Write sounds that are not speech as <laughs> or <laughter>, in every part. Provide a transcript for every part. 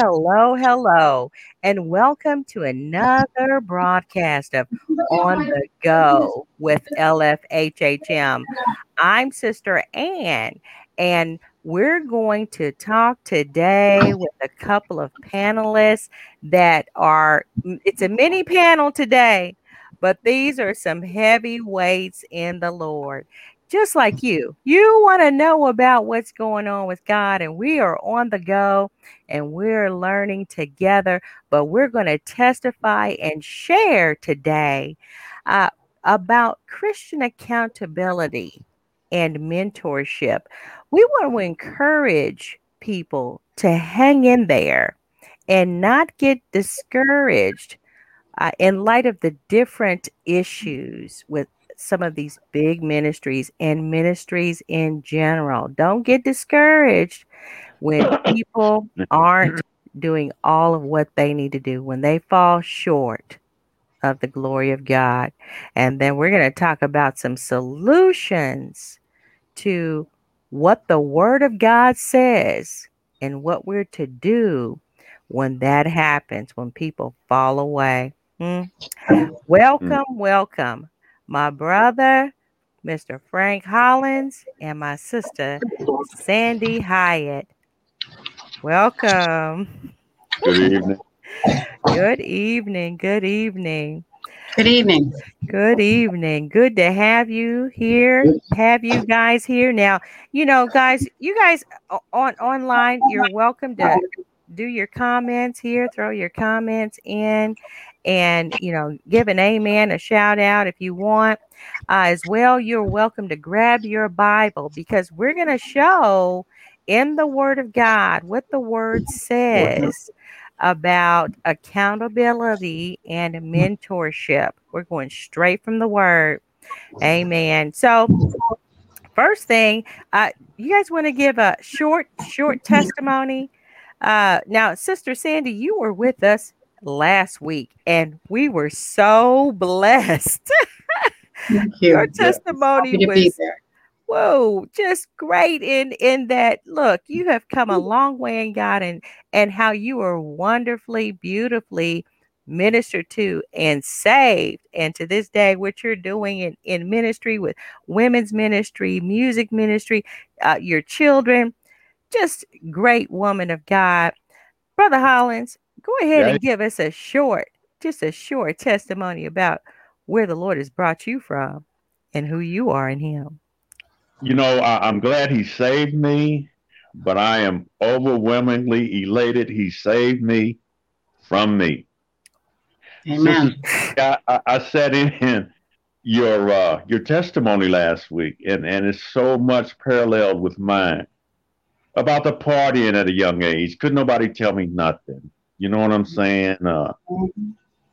Hello, hello, and welcome to another broadcast of On the <laughs> Go with LFHHM. I'm Sister Ann, and we're going to talk today with a couple of panelists that are, it's a mini panel today, but these are some heavyweights in the Lord just like you. You want to know about what's going on with God, and we are on the go and we're learning together. But we're going to testify and share today uh, about Christian accountability and mentorship. We want to encourage people to hang in there and not get discouraged uh, in light of the different issues with some of these big ministries and ministries in general. Don't get discouraged when people aren't doing all of what they need to do, when they fall short of the glory of God. And then we're going to talk about some solutions to what the Word of God says and what we're to do when that happens, when people fall away. Hmm. Welcome, welcome my brother, Mr. Frank Hollins, and my sister, Sandy Hyatt. Welcome. Good evening. good evening. Good evening. Good evening. Good evening. Good to have you here. Have you guys here now? You know, guys, you guys on online, you're welcome to do your comments here, throw your comments in and you know give an amen a shout out if you want. Uh, as well you're welcome to grab your bible because we're going to show in the word of god what the word says about accountability and mentorship. We're going straight from the word. Amen. So first thing uh, you guys want to give a short short testimony? Uh, now sister sandy you were with us last week, and we were so blessed. <laughs> Thank you. Your testimony was whoa, just great in in that. Look, you have come a long way in God, and and how you are wonderfully, beautifully ministered to and saved. And to this day, what you're doing in, in ministry with women's ministry, music ministry, uh, your children, just great woman of God. Brother Hollins, Go ahead and give us a short, just a short testimony about where the Lord has brought you from and who you are in Him. You know, I, am glad He saved me, but I am overwhelmingly elated He saved me from me. Amen. I, I, I sat in your uh, your testimony last week, and, and it's so much paralleled with mine about the partying at a young age. Could nobody tell me nothing? You know what I'm saying? Uh,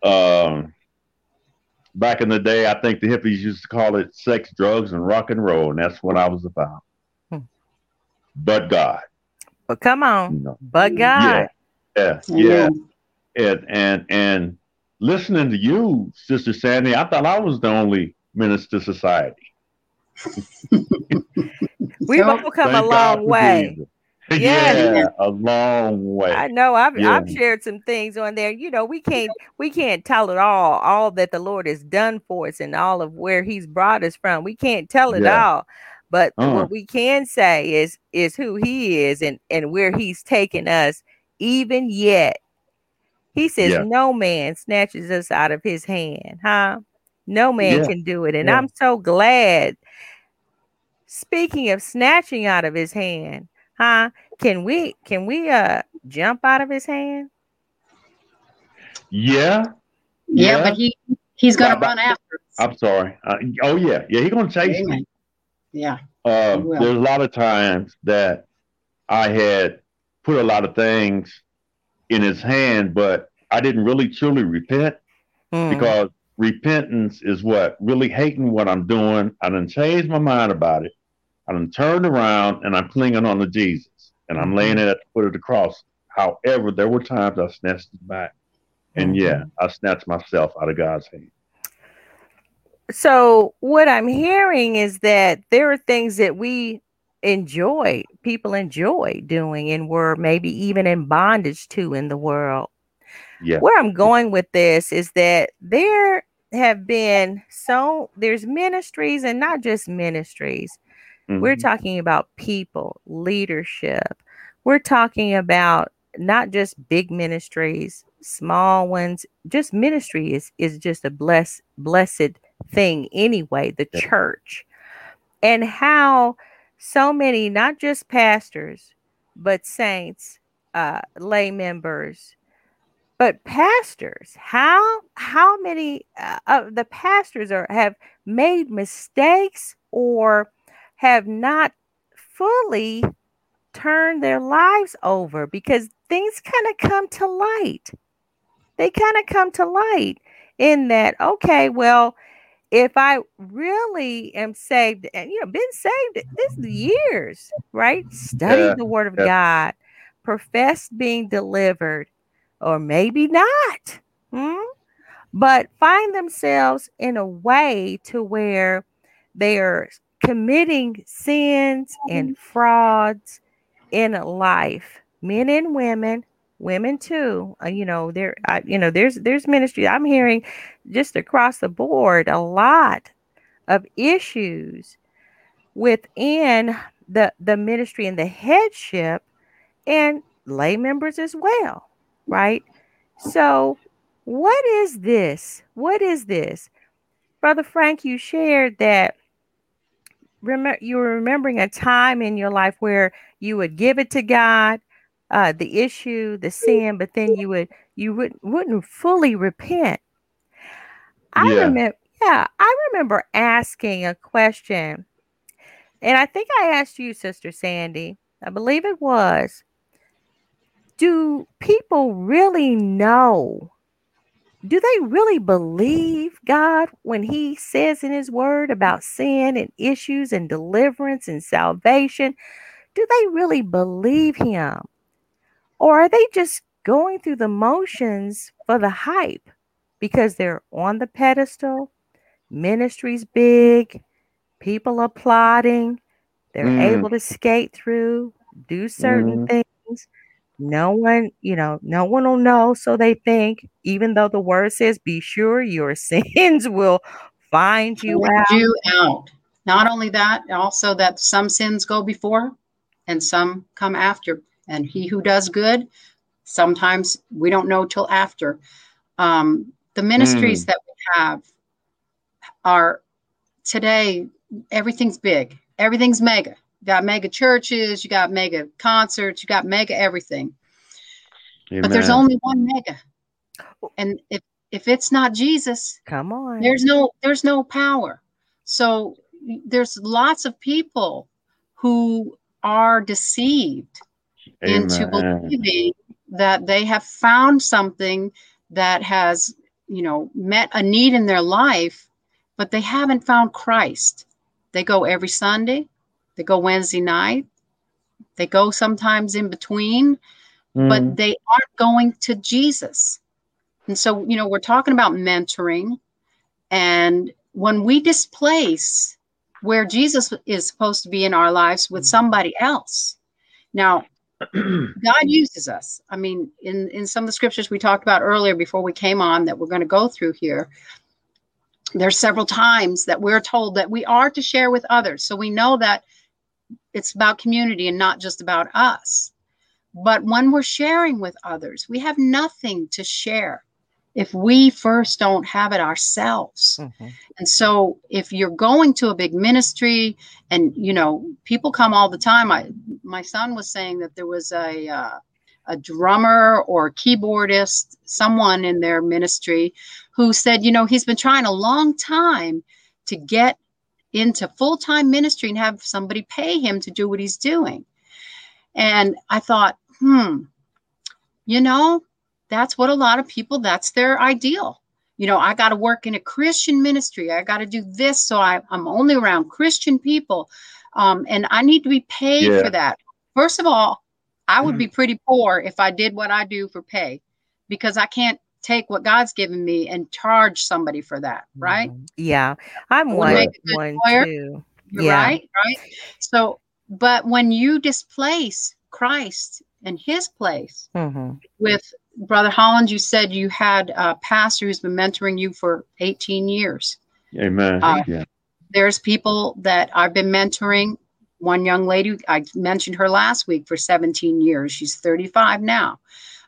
um, back in the day, I think the hippies used to call it sex, drugs, and rock and roll, and that's what I was about. Hmm. But God. But come on, you know, but God. Yeah, yeah, yeah. And and and listening to you, Sister Sandy, I thought I was the only minister society. <laughs> We've all come Thank a long way. <laughs> Yeah, yeah, a long way. I know. I've yeah. I've shared some things on there. You know, we can't we can't tell it all, all that the Lord has done for us and all of where He's brought us from. We can't tell it yeah. all. But uh-huh. what we can say is is who He is and and where He's taken us, even yet. He says. "No man snatches us out of His hand." Huh? No man can do it, and I'm so glad. Speaking of snatching out of His hand Huh? Can we can we uh jump out of his hand? Yeah. Yeah, yeah but he he's gonna run after us. I'm sorry. Uh, oh yeah, yeah, he's gonna chase yeah. me. Yeah. Uh, there's a lot of times that I had put a lot of things in his hand, but I didn't really truly repent mm. because repentance is what really hating what I'm doing. I didn't change my mind about it. I am turned around and I'm clinging on to Jesus and I'm laying it at the foot of the cross. However, there were times I snatched it back. And mm-hmm. yeah, I snatched myself out of God's hand. So, what I'm hearing is that there are things that we enjoy people enjoy doing and were maybe even in bondage to in the world. Yeah. Where I'm going with this is that there have been so there's ministries and not just ministries. Mm-hmm. We're talking about people, leadership. We're talking about not just big ministries, small ones. Just ministry is is just a blessed blessed thing anyway, the yeah. church. And how so many, not just pastors, but saints, uh, lay members, but pastors. How how many uh, of the pastors are have made mistakes or have not fully turned their lives over because things kind of come to light. They kind of come to light in that okay, well, if I really am saved and you know been saved this years, right? Studied yeah, the word of yeah. God, professed being delivered, or maybe not. Hmm? But find themselves in a way to where they are committing sins and mm-hmm. frauds in life, men and women, women too. Uh, you know, there, uh, you know, there's there's ministry. I'm hearing just across the board a lot of issues within the the ministry and the headship and lay members as well, right? So, what is this? What is this? Brother Frank, you shared that remember you were remembering a time in your life where you would give it to God uh, the issue, the sin, but then you would you would wouldn't fully repent. I yeah. remember, yeah, I remember asking a question, and I think I asked you, Sister Sandy. I believe it was. Do people really know? Do they really believe God when He says in His Word about sin and issues and deliverance and salvation? Do they really believe Him? Or are they just going through the motions for the hype because they're on the pedestal? Ministry's big, people applauding, they're mm. able to skate through, do certain mm. things. No one, you know, no one will know. So they think, even though the word says, be sure your <laughs> sins will find you out. You out. Not only that, also that some sins go before and some come after and he who does good sometimes we don't know till after um, the ministries mm. that we have are today everything's big everything's mega you got mega churches you got mega concerts you got mega everything Amen. but there's only one mega and if if it's not jesus come on there's no there's no power so there's lots of people who are deceived Amen. into believing that they have found something that has, you know, met a need in their life, but they haven't found Christ. They go every Sunday, they go Wednesday night, they go sometimes in between, mm. but they aren't going to Jesus. And so, you know, we're talking about mentoring. And when we displace where Jesus is supposed to be in our lives with somebody else, now <clears throat> God uses us. I mean, in in some of the scriptures we talked about earlier before we came on that we're going to go through here, there's several times that we're told that we are to share with others. So we know that it's about community and not just about us. But when we're sharing with others, we have nothing to share if we first don't have it ourselves. Mm-hmm. And so if you're going to a big ministry and you know people come all the time I my son was saying that there was a uh, a drummer or keyboardist someone in their ministry who said you know he's been trying a long time to get into full-time ministry and have somebody pay him to do what he's doing. And I thought, hmm, you know, that's what a lot of people that's their ideal you know i got to work in a christian ministry i got to do this so I, am only around christian people um, and i need to be paid yeah. for that first of all i would mm-hmm. be pretty poor if i did what i do for pay because i can't take what god's given me and charge somebody for that right yeah i'm one, one too yeah. right right so but when you displace Christ and his place mm-hmm. with Brother Holland, you said you had a pastor who's been mentoring you for 18 years. Amen. Uh, yeah. There's people that I've been mentoring. One young lady, I mentioned her last week for 17 years. She's 35 now.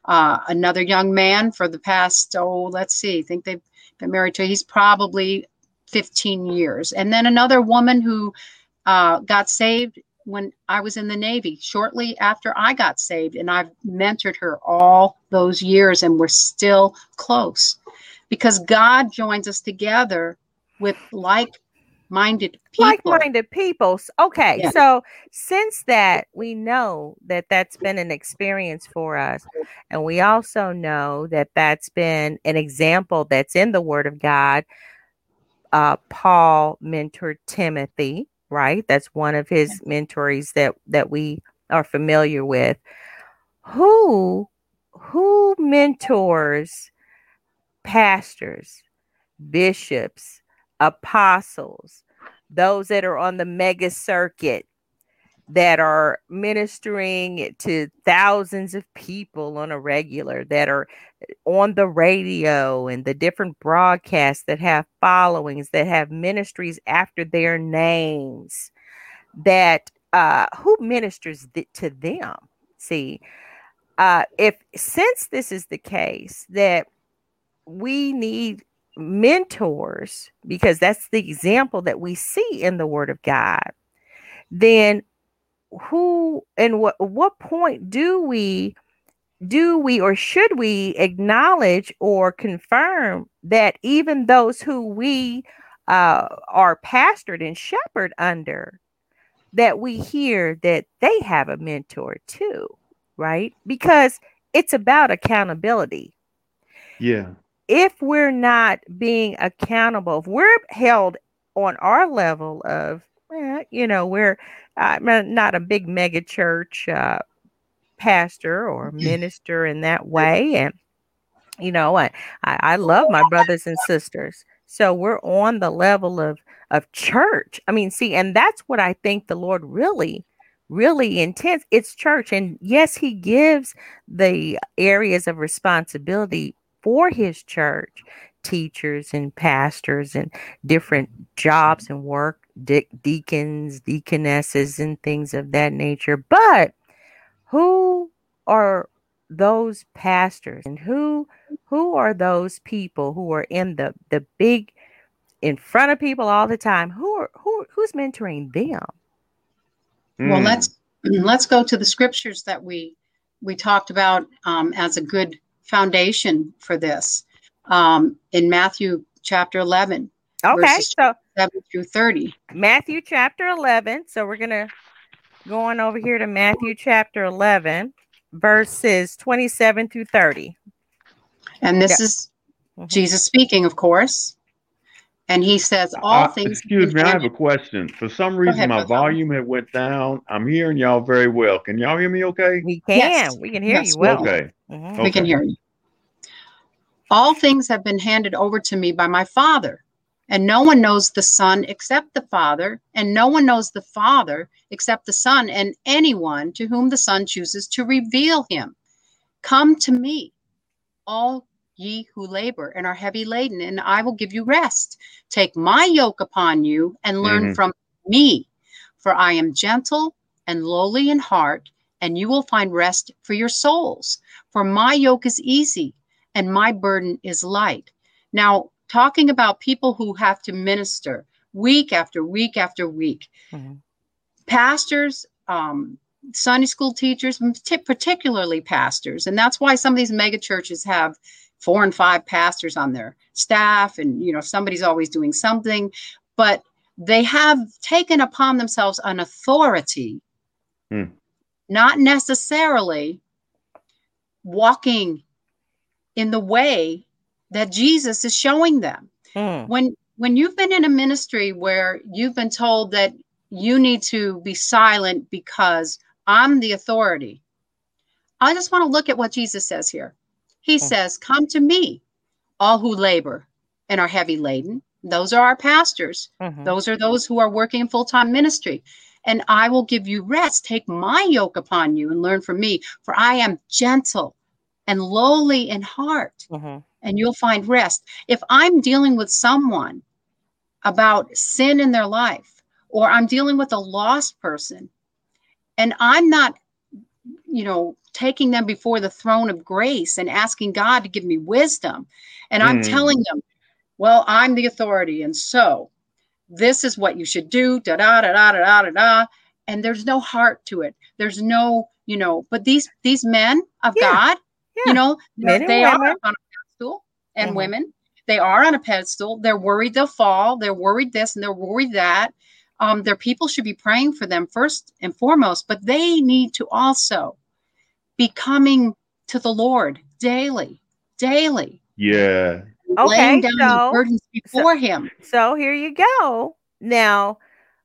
Uh, another young man for the past, oh, let's see, I think they've been married to, he's probably 15 years. And then another woman who uh, got saved when I was in the Navy, shortly after I got saved. And I've mentored her all those years, and we're still close because God joins us together with like minded people. Like-minded people. Okay, yeah. so since that we know that that's been an experience for us, and we also know that that's been an example that's in the Word of God. Uh, Paul mentored Timothy right? That's one of his mentors that that we are familiar with. Who who mentors pastors, bishops, apostles, those that are on the mega circuit that are ministering to thousands of people on a regular that are on the radio and the different broadcasts that have followings that have ministries after their names that uh who ministers th- to them? See uh if since this is the case that we need mentors because that's the example that we see in the word of god then who and what what point do we do we or should we acknowledge or confirm that even those who we uh, are pastored and shepherd under that we hear that they have a mentor too right? Because it's about accountability. Yeah if we're not being accountable if we're held on our level of well, you know we're I'm not a big mega church uh, pastor or mm-hmm. minister in that way. And, you know, I, I love my brothers and sisters. So we're on the level of, of church. I mean, see, and that's what I think the Lord really, really intends. It's church. And yes, He gives the areas of responsibility for His church teachers and pastors and different jobs and work de- deacons, deaconesses, and things of that nature. But who are those pastors and who who are those people who are in the the big in front of people all the time who are who who's mentoring them well mm. let's let's go to the scriptures that we we talked about um, as a good foundation for this um, in matthew chapter 11 Okay, so 7 through 30. Matthew chapter 11. So we're going to go on over here to Matthew chapter 11, verses 27 through 30. And this is mm-hmm. Jesus speaking, of course. And he says, All uh, things. Excuse me, I have a question. For some reason, ahead, my volume had went down. I'm hearing y'all very well. Can y'all hear me okay? We can. Yes. We can hear yes, you well. Okay. Mm-hmm. okay. We can hear you. All things have been handed over to me by my Father. And no one knows the Son except the Father, and no one knows the Father except the Son, and anyone to whom the Son chooses to reveal him. Come to me, all ye who labor and are heavy laden, and I will give you rest. Take my yoke upon you and learn mm-hmm. from me, for I am gentle and lowly in heart, and you will find rest for your souls. For my yoke is easy and my burden is light. Now, talking about people who have to minister week after week after week. Mm-hmm. Pastors, um, Sunday school teachers, particularly pastors, and that's why some of these mega churches have four and five pastors on their staff, and you know somebody's always doing something, but they have taken upon themselves an authority, mm. not necessarily walking in the way that Jesus is showing them. Mm. When when you've been in a ministry where you've been told that you need to be silent because I'm the authority. I just want to look at what Jesus says here. He mm. says, "Come to me, all who labor and are heavy laden." those are our pastors. Mm-hmm. Those are those who are working in full time ministry. And I will give you rest. Take my yoke upon you and learn from me, for I am gentle and lowly in heart, mm-hmm. and you'll find rest. If I'm dealing with someone about sin in their life, or I'm dealing with a lost person, and I'm not, you know, taking them before the throne of grace and asking God to give me wisdom, and I'm mm. telling them, well, I'm the authority, and so this is what you should do, da da da da da da da. And there's no heart to it. There's no, you know, but these these men of yeah. God, yeah. you know, men they are on a pedestal and mm-hmm. women. They are on a pedestal. They're worried they'll fall. They're worried this and they're worried that. Um, their people should be praying for them first and foremost, but they need to also be coming to the Lord daily, daily. Yeah okay, laying down so, burdens before so, him. So here you go. Now,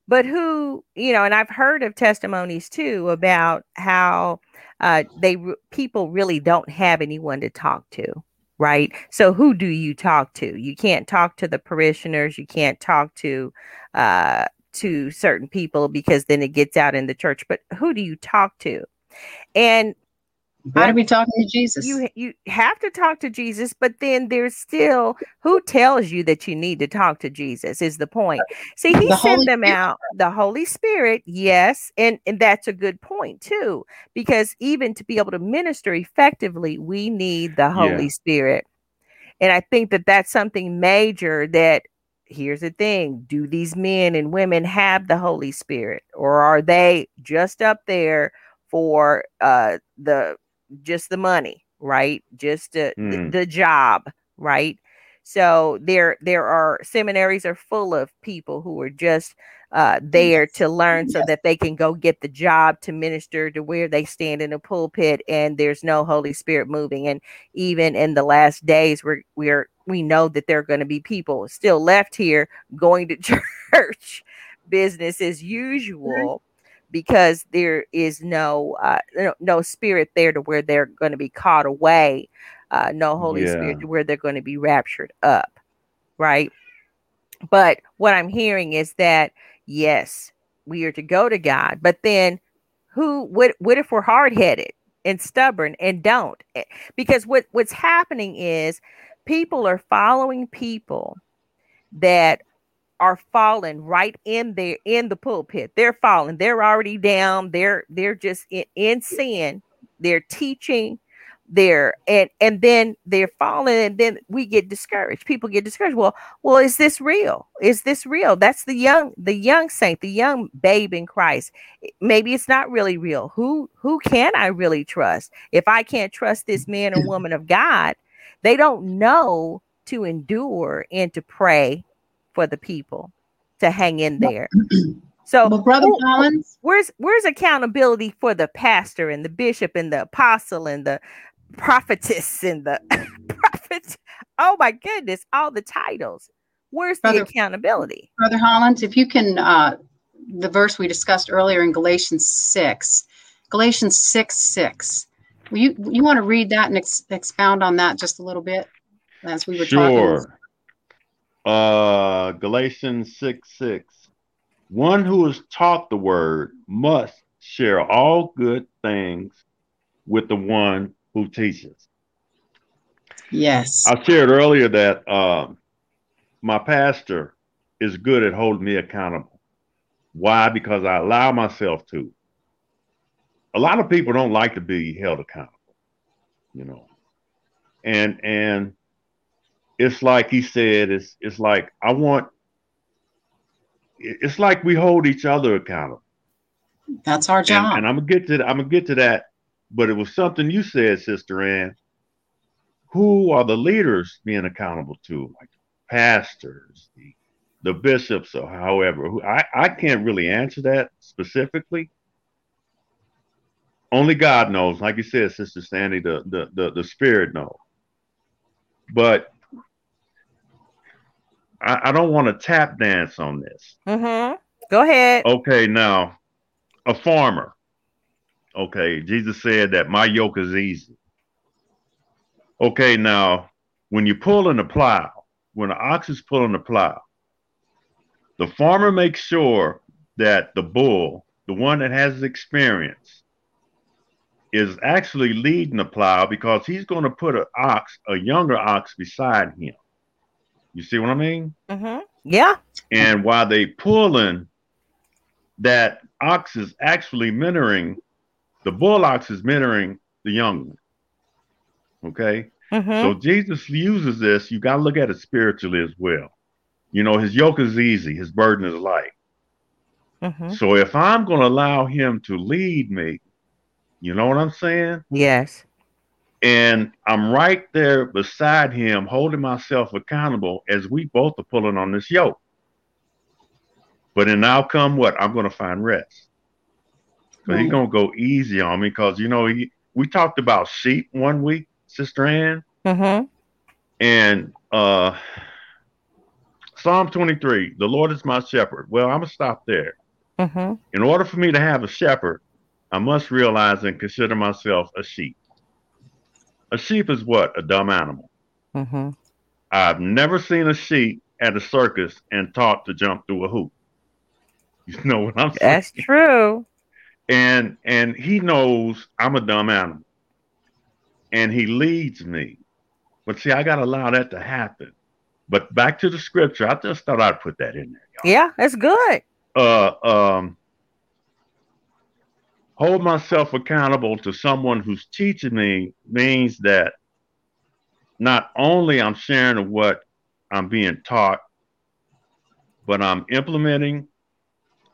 but who, you know, and I've heard of testimonies too about how uh, they people really don't have anyone to talk to, right? So who do you talk to? You can't talk to the parishioners. You can't talk to uh, to certain people because then it gets out in the church. But who do you talk to? And why are we talking to Jesus? You you have to talk to Jesus, but then there's still who tells you that you need to talk to Jesus is the point. See, he the sent Holy them Spirit. out, the Holy Spirit, yes, and and that's a good point too, because even to be able to minister effectively, we need the Holy yeah. Spirit, and I think that that's something major that. Here's the thing do these men and women have the Holy Spirit, or are they just up there for uh, the just the money, right? Just the, mm. the, the job, right? So there there are seminaries are full of people who are just uh, there to learn so that they can go get the job to minister to where they stand in a pulpit and there's no Holy Spirit moving. And even in the last days, we're we're we know that there are going to be people still left here going to <laughs> church, business as usual because there is no uh, no, spirit there to where they're going to be caught away, uh, no Holy yeah. Spirit to where they're going to be raptured up, right? But what I'm hearing is that yes, we are to go to God, but then who? What? What if we're hard headed and stubborn and don't? Eh, because what what's happening is people are following people that are falling right in there in the pulpit. They're falling. They're already down. They're they're just in, in sin. They're teaching. They're and and then they're falling, and then we get discouraged. People get discouraged. Well, well, is this real? Is this real? That's the young, the young saint, the young babe in Christ. Maybe it's not really real. Who who can I really trust? If I can't trust this man or woman of God, they don't know to endure and to pray for the people to hang in there. <clears throat> So, well, Brother who, Collins, where's where's accountability for the pastor and the bishop and the apostle and the prophetess and the <laughs> prophet? Oh my goodness, all the titles. Where's Brother, the accountability? Brother Hollins, if you can, uh, the verse we discussed earlier in Galatians 6, Galatians 6 6. You, you want to read that and ex- expound on that just a little bit as we were sure. talking? Uh, Galatians 6 6. One who is taught the word must share all good things with the one who teaches. Yes. I shared earlier that um, my pastor is good at holding me accountable. Why? Because I allow myself to. A lot of people don't like to be held accountable, you know. And and it's like he said, it's it's like I want it's like we hold each other accountable. That's our job. And, and I'm gonna get to I'm gonna get to that, but it was something you said, Sister Ann. Who are the leaders being accountable to? Like pastors, the, the bishops, or however. Who I, I can't really answer that specifically. Only God knows. Like you said, Sister Sandy, the the the, the spirit knows. But I, I don't want to tap dance on this. Mm-hmm. Go ahead. Okay, now a farmer. Okay, Jesus said that my yoke is easy. Okay, now when you pull in the plow, when the ox is pulling the plow, The farmer makes sure that the bull, the one that has experience, is actually leading the plow because he's going to put an ox, a younger ox, beside him. You see what I mean? Mm-hmm. Yeah. And while they pulling, that ox is actually mentoring, the bull ox is mentoring the young one. Okay. Mm-hmm. So Jesus uses this. You got to look at it spiritually as well. You know, his yoke is easy, his burden is light. Mm-hmm. So if I'm going to allow him to lead me, you know what I'm saying? Yes. And I'm right there beside him, holding myself accountable as we both are pulling on this yoke. But in outcome, what? I'm going to find rest. But right. he's going to go easy on me because, you know, he, we talked about sheep one week, Sister Ann. Mm-hmm. And uh, Psalm 23, the Lord is my shepherd. Well, I'm going to stop there. Mm-hmm. In order for me to have a shepherd, I must realize and consider myself a sheep. A sheep is what? A dumb animal. Mm-hmm. I've never seen a sheep at a circus and taught to jump through a hoop. You know what I'm saying? That's true. And and he knows I'm a dumb animal. And he leads me. But see, I gotta allow that to happen. But back to the scripture, I just thought I'd put that in there. Y'all. Yeah, that's good. Uh um hold myself accountable to someone who's teaching me means that not only I'm sharing what I'm being taught, but I'm implementing,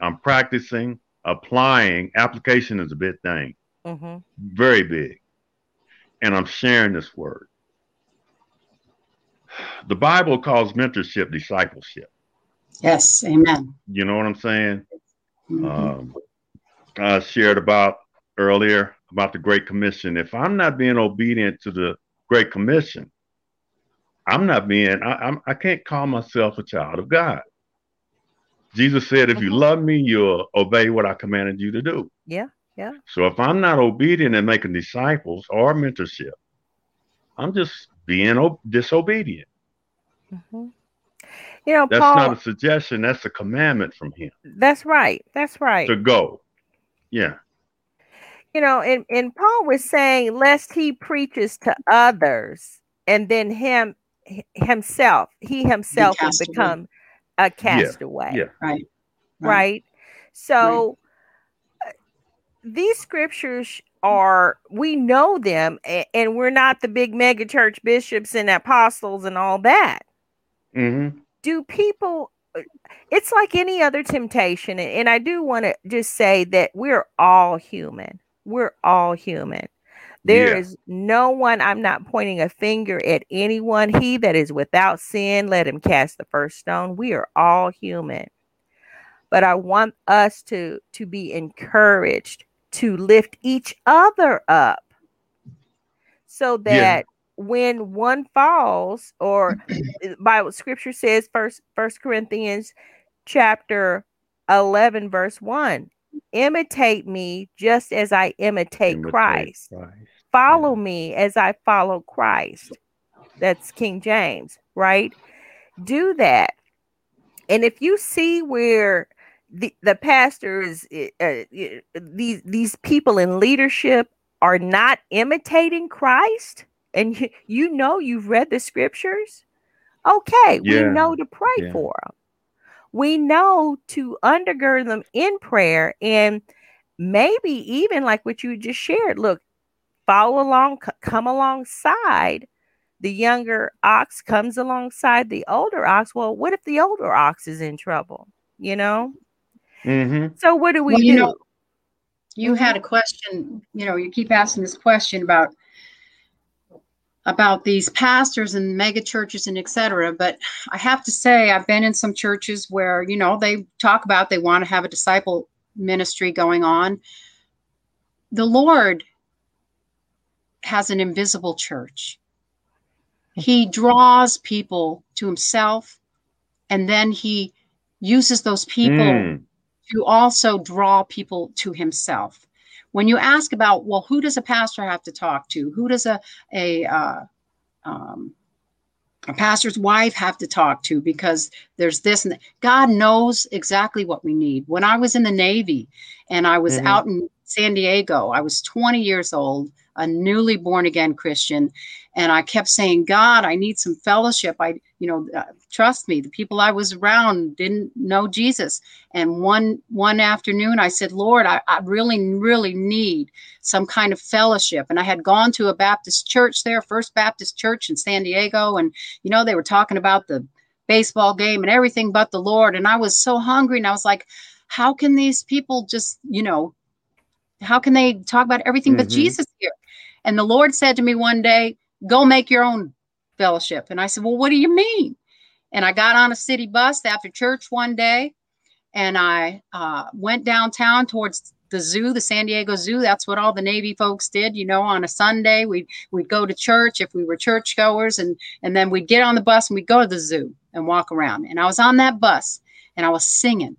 I'm practicing, applying. Application is a big thing, mm-hmm. very big. And I'm sharing this word. The Bible calls mentorship discipleship. Yes, amen. You know what I'm saying? Mm-hmm. Um, uh, shared about earlier about the Great Commission. If I'm not being obedient to the Great Commission, I'm not being. I, I'm. I can't call myself a child of God. Jesus said, "If you mm-hmm. love me, you'll obey what I commanded you to do." Yeah, yeah. So if I'm not obedient and making disciples or mentorship, I'm just being disobedient. Mm-hmm. You know, that's Paul, not a suggestion. That's a commandment from him. That's right. That's right. To go. Yeah. You know, and, and Paul was saying, lest he preaches to others and then him himself, he himself would become a castaway. Yeah. yeah. Right. right. Right. So right. Uh, these scriptures are we know them and we're not the big mega church bishops and apostles and all that. Mm-hmm. Do people it's like any other temptation. And I do want to just say that we're all human. We're all human. There yeah. is no one, I'm not pointing a finger at anyone. He that is without sin, let him cast the first stone. We are all human. But I want us to, to be encouraged to lift each other up so that when one falls or <clears throat> bible scripture says first first corinthians chapter 11 verse 1 imitate me just as i imitate, imitate christ. christ. follow yeah. me as i follow christ that's king james right do that and if you see where the, the pastors uh, these these people in leadership are not imitating christ and you, you know you've read the scriptures, okay, yeah. we know to pray yeah. for them. We know to undergird them in prayer and maybe even like what you just shared. Look, follow along, c- come alongside. The younger ox comes alongside the older ox. Well, what if the older ox is in trouble? You know? Mm-hmm. So, what do we well, do? You, know, you had a question, you know, you keep asking this question about about these pastors and mega churches and etc but i have to say i've been in some churches where you know they talk about they want to have a disciple ministry going on. The lord has an invisible church. He draws people to himself and then he uses those people mm. to also draw people to himself when you ask about well who does a pastor have to talk to who does a a uh, um, a pastor's wife have to talk to because there's this and that. God knows exactly what we need. When I was in the Navy and I was mm-hmm. out in San Diego, I was 20 years old, a newly born again Christian, and I kept saying, God, I need some fellowship. I, you know, uh, trust me, the people I was around didn't know Jesus. And one one afternoon, I said, Lord, I, I really, really need some kind of fellowship. And I had gone to a Baptist church there, First Baptist Church in San Diego, and you know, they were talking about the baseball game and everything but the Lord. And I was so hungry, and I was like, how can these people just, you know, how can they talk about everything mm-hmm. but Jesus here? And the Lord said to me one day, go make your own fellowship. And I said, well, what do you mean? And I got on a city bus after church one day and I uh, went downtown towards the zoo, the San Diego Zoo. That's what all the Navy folks did. You know, on a Sunday, we'd, we'd go to church if we were churchgoers and, and then we'd get on the bus and we'd go to the zoo and walk around. And I was on that bus and I was singing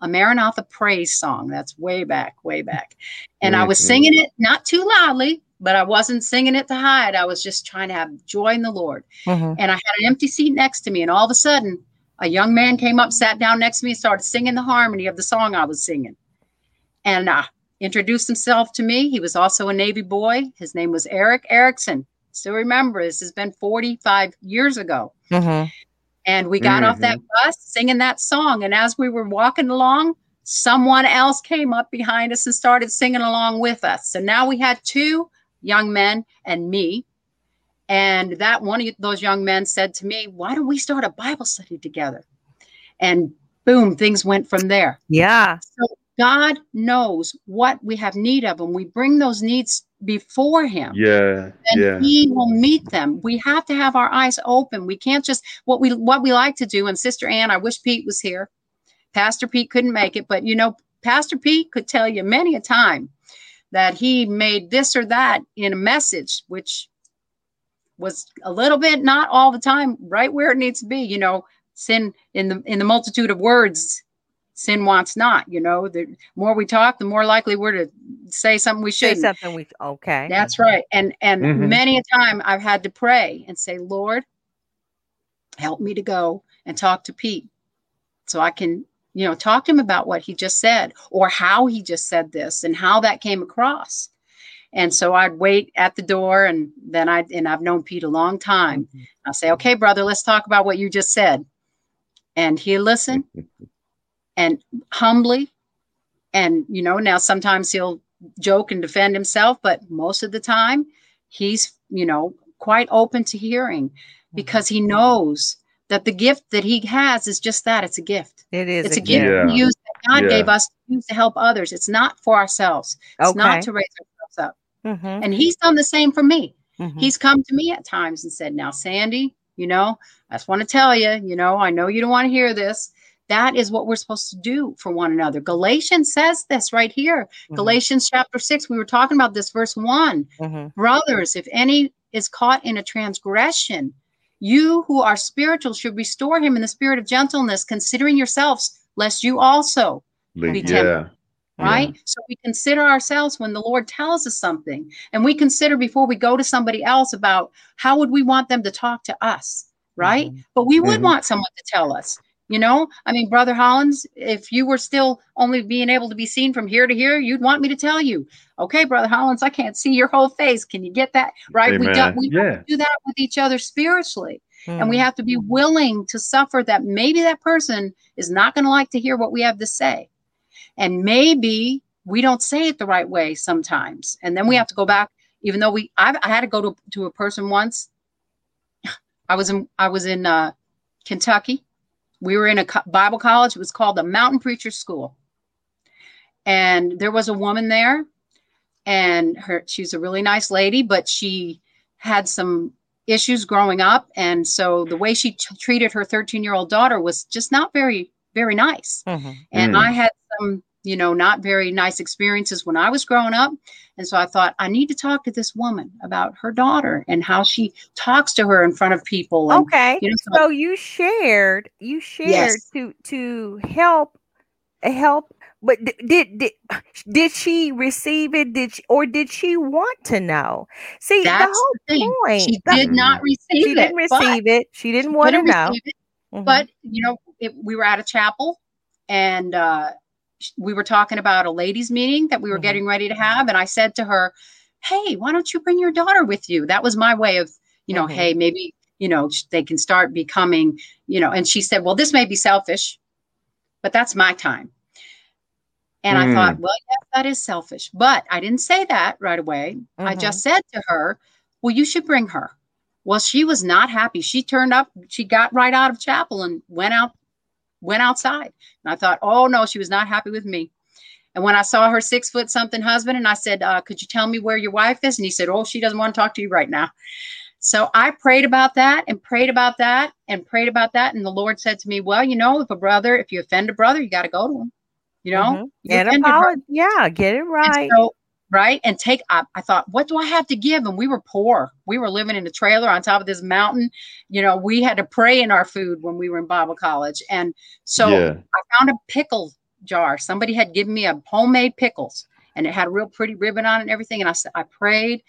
a Maranatha praise song. That's way back, way back. And. I was singing it not too loudly, but I wasn't singing it to hide. I was just trying to have joy in the Lord. Mm-hmm. And I had an empty seat next to me. And all of a sudden, a young man came up, sat down next to me, and started singing the harmony of the song I was singing. And uh, introduced himself to me. He was also a Navy boy. His name was Eric Erickson. Still remember, this has been 45 years ago. Mm-hmm. And we got mm-hmm. off that mm-hmm. bus singing that song. And as we were walking along, someone else came up behind us and started singing along with us. So now we had two young men and me. And that one of those young men said to me, Why don't we start a Bible study together? And boom, things went from there. Yeah. So God knows what we have need of, and we bring those needs before Him. Yeah. And yeah. He will meet them. We have to have our eyes open. We can't just what we what we like to do. And Sister Ann, I wish Pete was here. Pastor Pete couldn't make it, but you know, Pastor Pete could tell you many a time that he made this or that in a message, which was a little bit not all the time right where it needs to be. You know, sin in the in the multitude of words, sin wants not. You know, the more we talk, the more likely we're to say something we should. Say something we okay. That's right. And and mm-hmm. many a time I've had to pray and say, Lord, help me to go and talk to Pete so I can you know, talk to him about what he just said or how he just said this and how that came across. And so I'd wait at the door and then I and I've known Pete a long time. Mm-hmm. I'll say, okay, brother, let's talk about what you just said. And he'll listen <laughs> and humbly. And you know, now sometimes he'll joke and defend himself, but most of the time he's, you know, quite open to hearing because he knows that the gift that he has is just that it's a gift. It is it's a, a gift, gift yeah. that God yeah. gave us to, to help others. It's not for ourselves. It's okay. not to raise ourselves up. Mm-hmm. And he's done the same for me. Mm-hmm. He's come to me at times and said, Now, Sandy, you know, I just want to tell you, you know, I know you don't want to hear this. That is what we're supposed to do for one another. Galatians says this right here. Mm-hmm. Galatians chapter 6, we were talking about this, verse one mm-hmm. Brothers, if any is caught in a transgression, you who are spiritual should restore him in the spirit of gentleness, considering yourselves, lest you also be tempted. Yeah. Right? Yeah. So we consider ourselves when the Lord tells us something, and we consider before we go to somebody else about how would we want them to talk to us, right? Mm-hmm. But we would mm-hmm. want someone to tell us. You know, I mean, Brother Hollins, if you were still only being able to be seen from here to here, you'd want me to tell you, okay, Brother Hollins, I can't see your whole face. Can you get that? Right? Amen. We, do, we yeah. do that with each other spiritually. Mm. And we hmm. have to be willing to suffer that maybe that person is not going to like to hear what we have to say. And maybe we don't say it the right way sometimes. And then we have to go back, even though we, I've, i had to go to, to a person once. I was in, I was in uh, Kentucky we were in a Bible college. It was called the Mountain Preacher School. And there was a woman there, and her she's a really nice lady, but she had some issues growing up. And so the way she t- treated her 13 year old daughter was just not very, very nice. Mm-hmm. And mm. I had some you know, not very nice experiences when I was growing up. And so I thought, I need to talk to this woman about her daughter and how she talks to her in front of people. And, okay. You know, so, so, you shared, you shared yes. to to help help but did, did did she receive it did she, or did she want to know see That's the whole the point she did not receive it. she it didn't receive it she didn't want to know mm-hmm. but you know it, we were at a chapel and uh, we were talking about a ladies meeting that we were mm-hmm. getting ready to have and i said to her hey why don't you bring your daughter with you that was my way of you know mm-hmm. hey maybe you know they can start becoming you know and she said well this may be selfish but that's my time and mm. I thought, mm. well, yes, that is selfish. But I didn't say that right away. Mm-hmm. I just said to her, well, you should bring her. Well, she was not happy. She turned up, she got right out of chapel and went out, went outside. And I thought, oh no, she was not happy with me. And when I saw her six foot something husband, and I said, uh, could you tell me where your wife is? And he said, oh, she doesn't want to talk to you right now. So I prayed about that and prayed about that and prayed about that. And the Lord said to me, well, you know, if a brother, if you offend a brother, you got to go to him you know mm-hmm. and apologize yeah get it right so, right and take I, I thought what do i have to give and we were poor we were living in a trailer on top of this mountain you know we had to pray in our food when we were in bible college and so yeah. i found a pickle jar somebody had given me a homemade pickles and it had a real pretty ribbon on it and everything and i said i prayed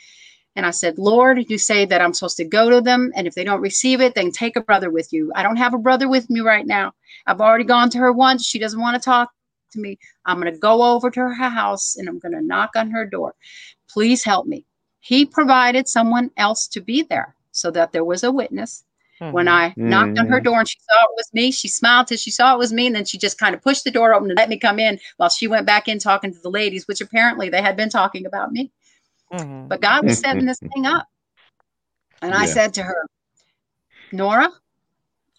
and I said, Lord, you say that I'm supposed to go to them. And if they don't receive it, then take a brother with you. I don't have a brother with me right now. I've already gone to her once. She doesn't want to talk to me. I'm going to go over to her house and I'm going to knock on her door. Please help me. He provided someone else to be there so that there was a witness. Mm-hmm. When I mm-hmm. knocked on her mm-hmm. door and she saw it was me, she smiled till she saw it was me. And then she just kind of pushed the door open and let me come in while she went back in talking to the ladies, which apparently they had been talking about me. Mm-hmm. But God was setting this <laughs> thing up. And yeah. I said to her, Nora,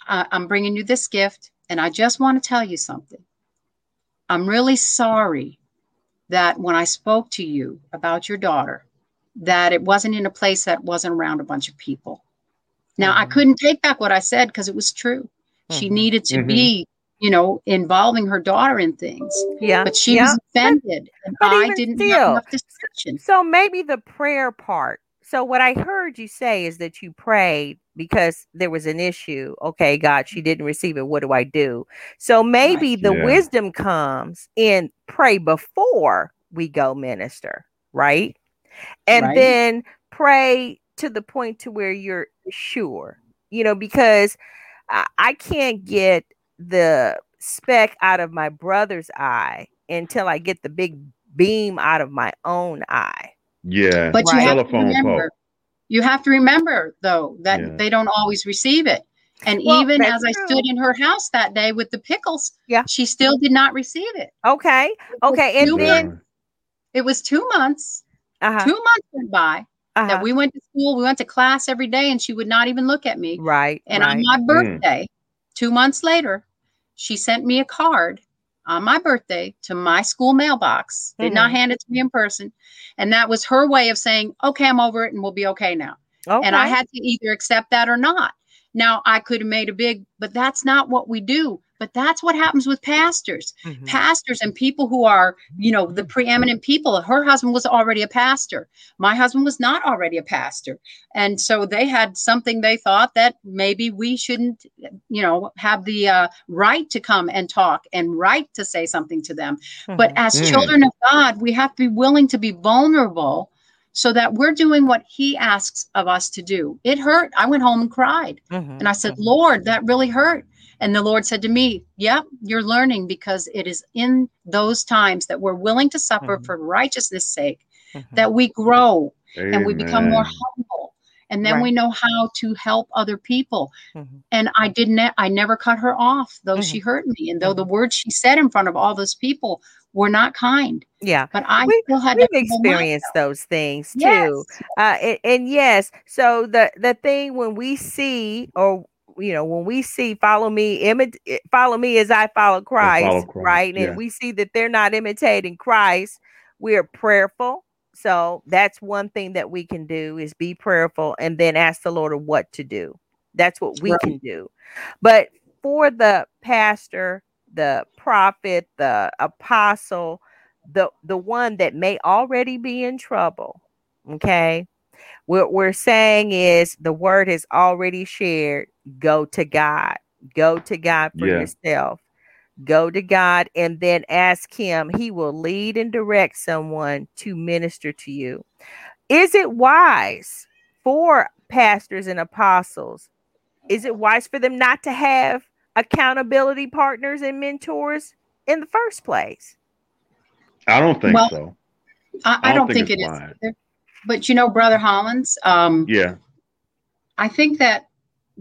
I- I'm bringing you this gift. And I just want to tell you something. I'm really sorry that when I spoke to you about your daughter, that it wasn't in a place that wasn't around a bunch of people. Now, mm-hmm. I couldn't take back what I said because it was true. Mm-hmm. She needed to mm-hmm. be, you know, involving her daughter in things. Yeah. But she yeah. was offended, and I didn't still, have enough discussion. So maybe the prayer part. So what I heard you say is that you prayed because there was an issue. Okay, God, she didn't receive it. What do I do? So maybe right. the yeah. wisdom comes in pray before we go minister, right? And right. then pray to the point to where you're sure, you know, because I, I can't get the speck out of my brother's eye until I get the big beam out of my own eye. Yeah, but right. you have to remember, you have to remember, though, that yeah. they don't always receive it. And well, even as I stood in her house that day with the pickles, yeah, she still did not receive it. Okay. Okay. And then months. it was two months. Uh-huh. Two months went by uh-huh. that we went to school. We went to class every day, and she would not even look at me. Right. And right. on my birthday, mm. two months later, she sent me a card on my birthday to my school mailbox, did mm-hmm. not hand it to me in person. And that was her way of saying, okay, I'm over it and we'll be okay now. Okay. And I had to either accept that or not. Now I could have made a big, but that's not what we do. But that's what happens with pastors, mm-hmm. pastors and people who are, you know, the preeminent people. Her husband was already a pastor. My husband was not already a pastor. And so they had something they thought that maybe we shouldn't, you know, have the uh, right to come and talk and right to say something to them. Mm-hmm. But as mm-hmm. children of God, we have to be willing to be vulnerable so that we're doing what he asks of us to do. It hurt. I went home and cried. Mm-hmm. And I said, mm-hmm. Lord, that really hurt. And the Lord said to me, Yep, you're learning because it is in those times that we're willing to suffer mm-hmm. for righteousness' sake mm-hmm. that we grow Amen. and we become more humble. And then right. we know how to help other people. Mm-hmm. And I didn't, I never cut her off, though she mm-hmm. hurt me. And though the mm-hmm. words she said in front of all those people were not kind. Yeah, but I we, still had we've experienced those things too. Yes. Uh, and, and, yes, so the the thing when we see or you know when we see follow me imi- eh, follow me as I follow Christ, follow Christ right? Yeah. And we see that they're not imitating Christ. We're prayerful. So that's one thing that we can do is be prayerful and then ask the Lord what to do. That's what we right. can do. But for the pastor, the prophet, the apostle, the the one that may already be in trouble. Okay. What we're saying is the word is already shared. Go to God. Go to God for yeah. yourself. Go to God and then ask Him. He will lead and direct someone to minister to you. Is it wise for pastors and apostles? Is it wise for them not to have accountability partners and mentors in the first place? I don't think well, so. I, I, don't, don't think, think it is. But you know, Brother Hollins, um, yeah, I think that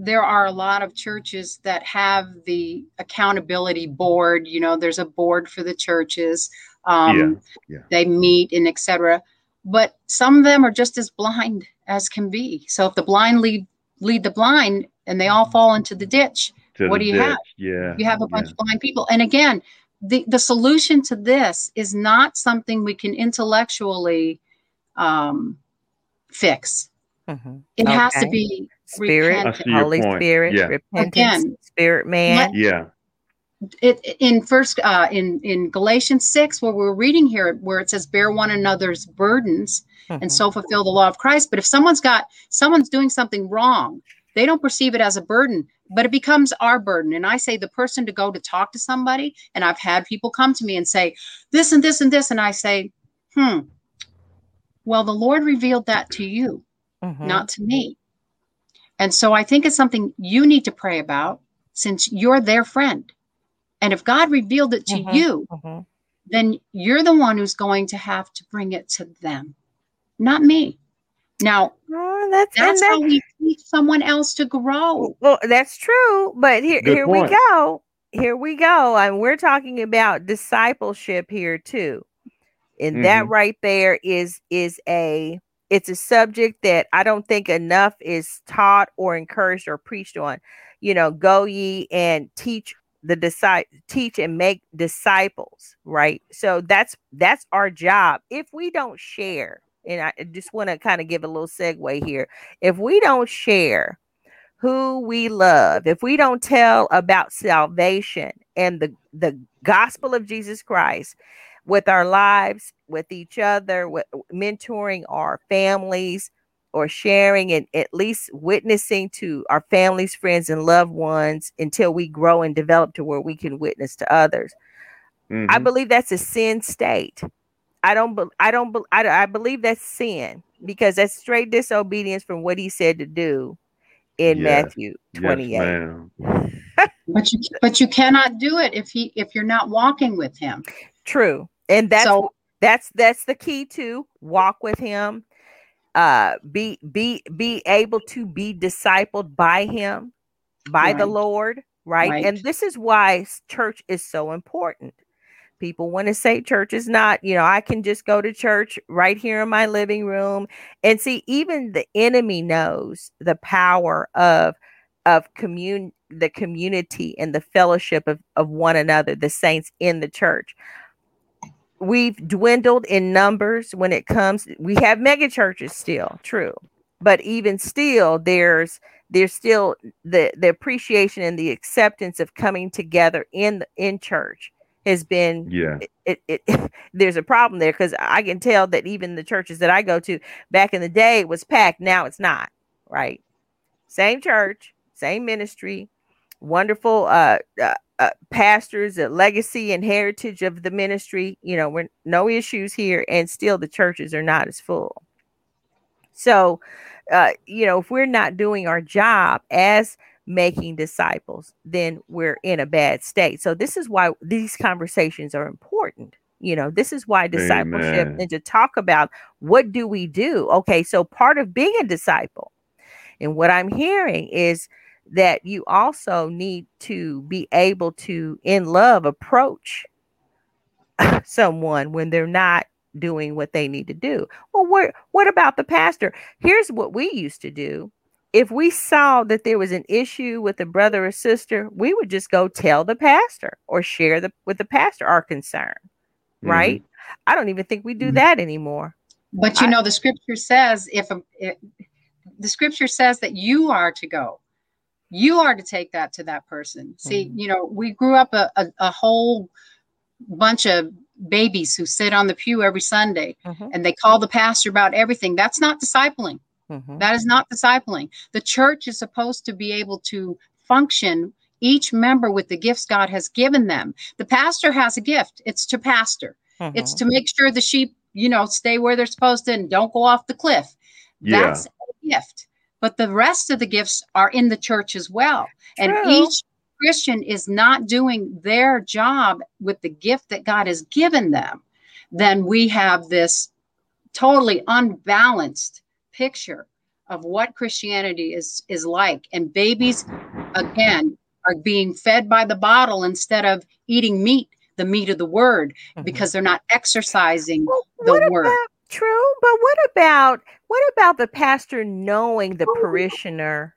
there are a lot of churches that have the accountability board. You know, there's a board for the churches. Um, yeah, yeah. They meet and etc. But some of them are just as blind as can be. So if the blind lead lead the blind, and they all fall into the ditch, to what the do you ditch. have? Yeah, you have a bunch yeah. of blind people. And again, the the solution to this is not something we can intellectually um, fix. Mm-hmm. It okay. has to be spirit, Holy point. Spirit, yeah. repentance, Again, spirit man. Let, yeah. It in first uh, in in Galatians six, where we're reading here, where it says, "Bear one another's burdens, mm-hmm. and so fulfill the law of Christ." But if someone's got someone's doing something wrong, they don't perceive it as a burden, but it becomes our burden. And I say the person to go to talk to somebody, and I've had people come to me and say this and this and this, and I say, "Hmm, well, the Lord revealed that to you, mm-hmm. not to me." And so I think it's something you need to pray about since you're their friend. And if God revealed it to mm-hmm, you, mm-hmm. then you're the one who's going to have to bring it to them, not me. Now, oh, that's, that's how we teach someone else to grow. Well, that's true. But here, here we go. Here we go. And we're talking about discipleship here too. And mm-hmm. that right there is is a it's a subject that I don't think enough is taught or encouraged or preached on. You know, go ye and teach the disciple teach and make disciples, right? So that's that's our job. If we don't share, and I just want to kind of give a little segue here. If we don't share who we love, if we don't tell about salvation and the the gospel of Jesus Christ, with our lives, with each other, with mentoring our families, or sharing and at least witnessing to our families, friends, and loved ones until we grow and develop to where we can witness to others. Mm-hmm. I believe that's a sin state. I don't. Be, I don't. Be, I, I believe that's sin because that's straight disobedience from what he said to do in yes. Matthew twenty eight. Yes, but you but you cannot do it if he if you're not walking with him. True. And that's so, that's that's the key to walk with him uh be be be able to be discipled by him by right. the lord right? right. And this is why church is so important. People want to say church is not you know i can just go to church right here in my living room. And see even the enemy knows the power of of commune the community and the fellowship of, of one another the saints in the church we've dwindled in numbers when it comes we have mega churches still true but even still there's there's still the the appreciation and the acceptance of coming together in in church has been yeah. it, it, it <laughs> there's a problem there because i can tell that even the churches that i go to back in the day was packed now it's not right? Same church same ministry wonderful uh, uh uh, pastors, a legacy and heritage of the ministry. You know, we're no issues here, and still the churches are not as full. So, uh, you know, if we're not doing our job as making disciples, then we're in a bad state. So, this is why these conversations are important. You know, this is why discipleship Amen. and to talk about what do we do? Okay, so part of being a disciple, and what I'm hearing is that you also need to be able to, in love, approach <laughs> someone when they're not doing what they need to do. Well, what what about the pastor? Here's what we used to do. If we saw that there was an issue with a brother or sister, we would just go tell the pastor or share the with the pastor our concern. Mm-hmm. Right? I don't even think we do mm-hmm. that anymore. But you I, know, the scripture says if, a, if the scripture says that you are to go you are to take that to that person see mm-hmm. you know we grew up a, a, a, whole bunch of babies who sit on the pew every sunday mm-hmm. and they call the pastor about everything that's not discipling mm-hmm. that is not discipling the church is supposed to be able to function each member with the gifts God has given them. The pastor has a gift. It's to pastor. Mm-hmm. It's to make sure the sheep, you know, stay where they're supposed to and don't go off the cliff. Yeah. That's a gift. But the rest of the gifts are in the church as well. True. And each Christian is not doing their job with the gift that God has given them, then we have this totally unbalanced picture of what Christianity is is like. And babies, again, are being fed by the bottle instead of eating meat, the meat of the word, mm-hmm. because they're not exercising well, the word. About, true, but what about what about the pastor knowing the oh, parishioner,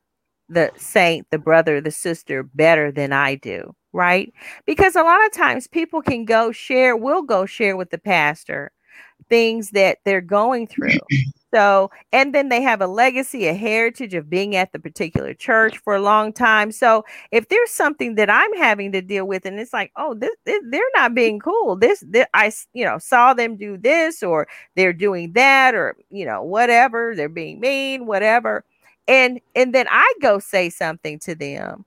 the saint, the brother, the sister better than I do? Right? Because a lot of times people can go share, will go share with the pastor things that they're going through. <clears throat> So, and then they have a legacy, a heritage of being at the particular church for a long time. So, if there's something that I'm having to deal with, and it's like, oh, this, this they're not being cool. This, this, I, you know, saw them do this, or they're doing that, or you know, whatever. They're being mean, whatever. And and then I go say something to them,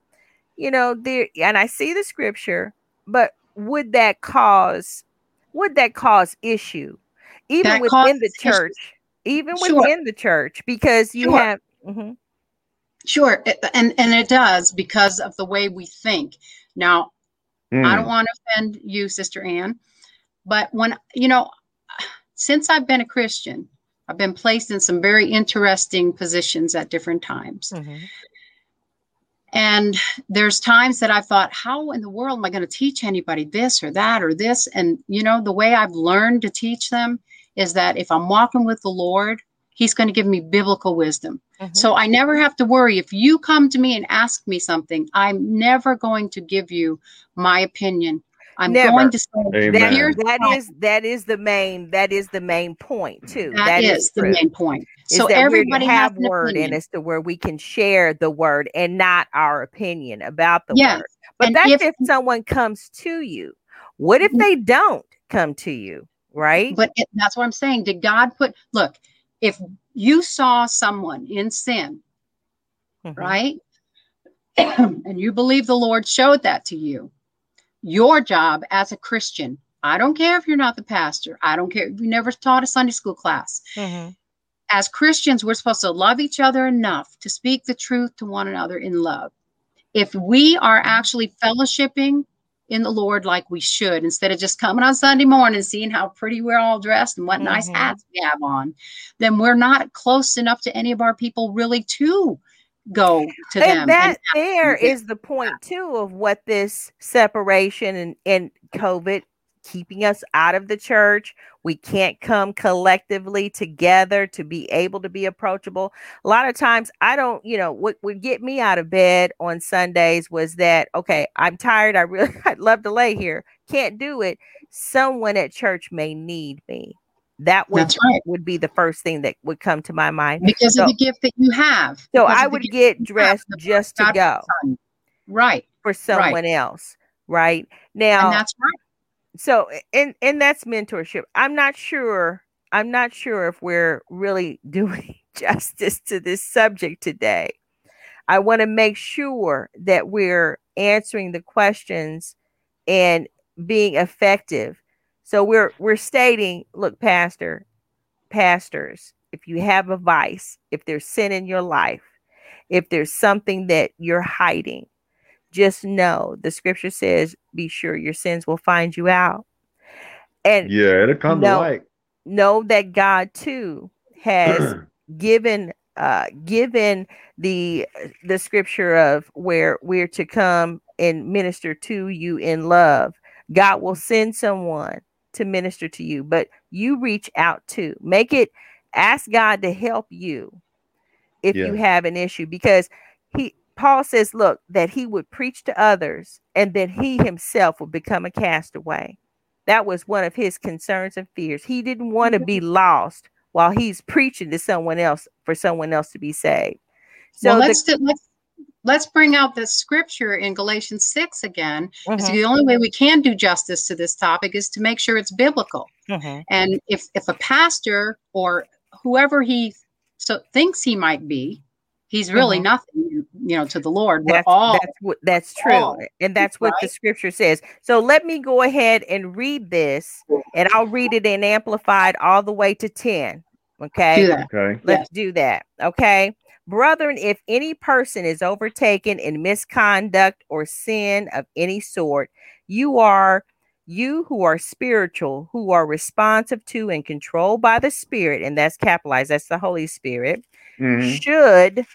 you know, there, and I see the scripture, but would that cause, would that cause issue, even that within the church? Even sure. within the church because you sure. have mm-hmm. sure and and it does because of the way we think now mm. i don't want to offend you sister Anne, but when you know since i've been a christian i've been placed in some very interesting positions at different times mm-hmm. and there's times that i thought how in the world am i going to teach anybody this or that or this and you know the way i've learned to teach them is that if I'm walking with the Lord, He's going to give me biblical wisdom. Mm-hmm. So I never have to worry. If you come to me and ask me something, I'm never going to give you my opinion. I'm never. going to say that, that is that is the main that is the main point too. that, that is, is the main point. So everybody have word opinion. in us to where we can share the word and not our opinion about the yes. word. But and that's if, if someone comes to you. What if mm-hmm. they don't come to you? Right? But it, that's what I'm saying. Did God put, look, if you saw someone in sin, mm-hmm. right? <clears throat> and you believe the Lord showed that to you, your job as a Christian, I don't care if you're not the pastor, I don't care if you never taught a Sunday school class. Mm-hmm. As Christians, we're supposed to love each other enough to speak the truth to one another in love. If we are actually fellowshipping in the Lord like we should instead of just coming on Sunday morning seeing how pretty we're all dressed and what mm-hmm. nice hats we have on, then we're not close enough to any of our people really to go to and them. That and there is the point too of what this separation and, and COVID keeping us out of the church. We can't come collectively together to be able to be approachable. A lot of times, I don't, you know, what would get me out of bed on Sundays was that, okay, I'm tired. I really, <laughs> I'd love to lay here. Can't do it. Someone at church may need me. That would, right. would be the first thing that would come to my mind because so, of the gift that you have. So I would get dressed just to go, right, for someone right. else, right now. And that's right so and and that's mentorship. I'm not sure i'm not sure if we're really <laughs> doing justice to this subject today. I want to make sure that we're answering the questions and being effective. So we're we're stating look pastor pastors if you have a vice if there's sin in your life if there's something that you're hiding just know the scripture says, be sure your sins will find you out. And yeah, it'll come know, to light. Know that God too has <clears throat> given uh given the the scripture of where we're to come and minister to you in love. God will send someone to minister to you, but you reach out to make it ask God to help you if yeah. you have an issue because he Paul says, look, that he would preach to others and then he himself would become a castaway. That was one of his concerns and fears. He didn't want to be lost while he's preaching to someone else for someone else to be saved. So well, let's, the, let's let's bring out the scripture in Galatians 6 again. Mm-hmm. the only way we can do justice to this topic is to make sure it's biblical. Mm-hmm. And if if a pastor or whoever he so thinks he might be He's really mm-hmm. nothing, you know, to the Lord. We're that's, all that's what that's true. All, and that's what right? the scripture says. So let me go ahead and read this and I'll read it in amplified all the way to 10. Okay. Okay. Let's do that. Okay. Brethren, if any person is overtaken in misconduct or sin of any sort, you are you who are spiritual, who are responsive to and controlled by the Spirit, and that's capitalized, that's the Holy Spirit, mm-hmm. should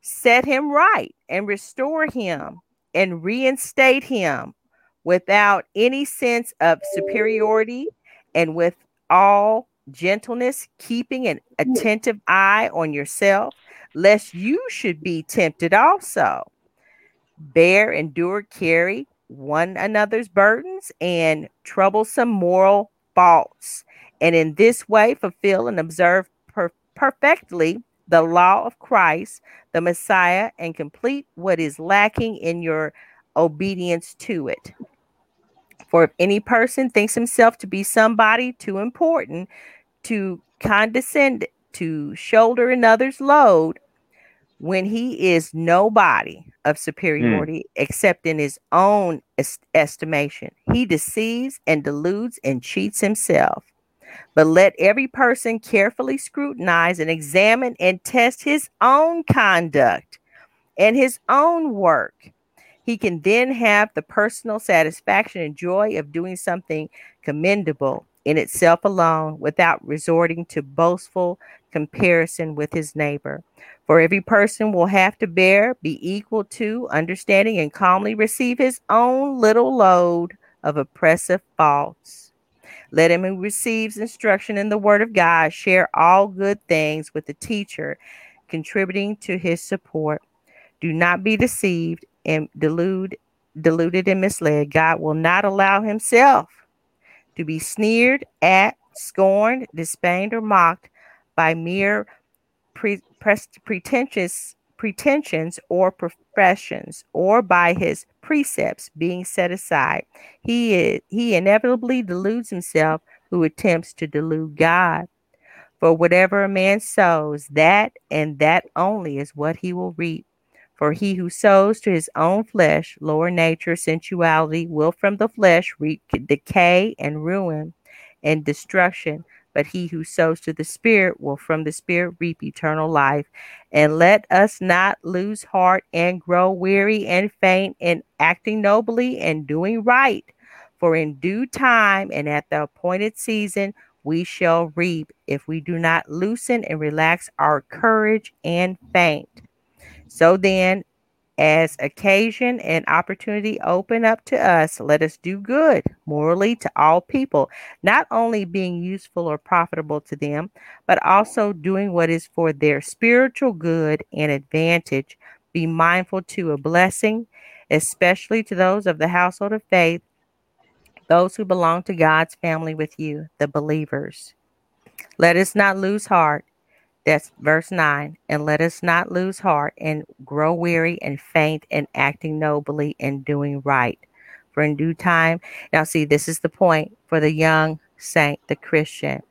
set him right and restore him and reinstate him without any sense of superiority and with all gentleness, keeping an attentive eye on yourself, lest you should be tempted also. Bear, endure, carry one another's burdens and troublesome moral faults, and in this way fulfill and observe perfectly the law of Christ, the Messiah, and complete what is lacking in your obedience to it. For if any person thinks himself to be somebody too important to condescend to shoulder another's load, when he is nobody of superiority mm. except in his own est- estimation. He deceives and deludes and cheats himself. But let every person carefully scrutinize and examine and test his own conduct and his own work. He can then have the personal satisfaction and joy of doing something commendable in itself alone without resorting to boastful comparison with his neighbor. For every person will have to bear, be equal to, understanding, and calmly receive his own little load of oppressive faults. Let him who receives instruction in the word of God share all good things with the teacher, contributing to his support. Do not be deceived and delude, deluded and misled. God will not allow himself to be sneered at, scorned, disdained, or mocked by mere pre- pretentious pretensions or professions or by his precepts being set aside. He is, he inevitably deludes himself who attempts to delude god. For whatever a man sows that and that only is what he will reap. For he who sows to his own flesh lower nature sensuality will from the flesh reap decay and ruin and destruction but he who sows to the Spirit will from the Spirit reap eternal life. And let us not lose heart and grow weary and faint in acting nobly and doing right. For in due time and at the appointed season, we shall reap if we do not loosen and relax our courage and faint. So then, as occasion and opportunity open up to us, let us do good morally to all people, not only being useful or profitable to them, but also doing what is for their spiritual good and advantage. Be mindful to a blessing, especially to those of the household of faith, those who belong to God's family with you, the believers. Let us not lose heart that's verse 9. And let us not lose heart and grow weary and faint in acting nobly and doing right. For in due time, now see, this is the point for the young saint, the Christian,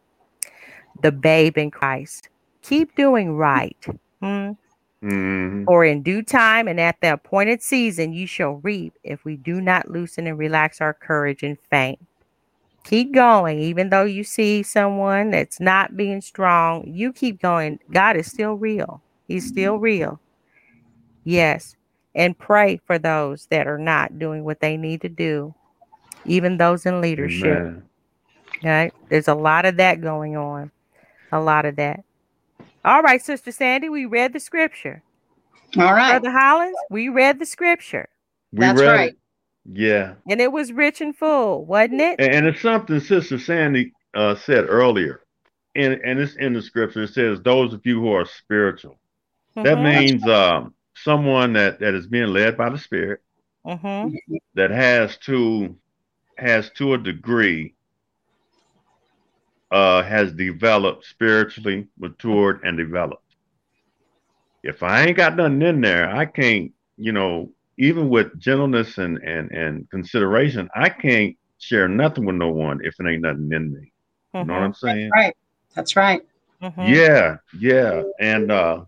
the babe in Christ. Keep doing right. Hmm? Mm-hmm. For in due time and at the appointed season, you shall reap if we do not loosen and relax our courage and faint keep going even though you see someone that's not being strong you keep going. God is still real. He's still mm-hmm. real. Yes. And pray for those that are not doing what they need to do even those in leadership. Amen. okay there's a lot of that going on. A lot of that. All right sister sandy we read the scripture. All right. Brother hollins we read the scripture. We that's right. it. Yeah. And it was rich and full, wasn't it? And, and it's something Sister Sandy uh, said earlier. And, and it's in the scripture. It says, those of you who are spiritual. Mm-hmm. That means um, someone that, that is being led by the Spirit mm-hmm. that has to has to a degree uh, has developed spiritually, matured, and developed. If I ain't got nothing in there, I can't, you know, even with gentleness and and and consideration, I can't share nothing with no one if it ain't nothing in me. Mm-hmm. You know what I'm mm-hmm. saying? That's right. That's right. mm-hmm. yeah, yeah, and uh,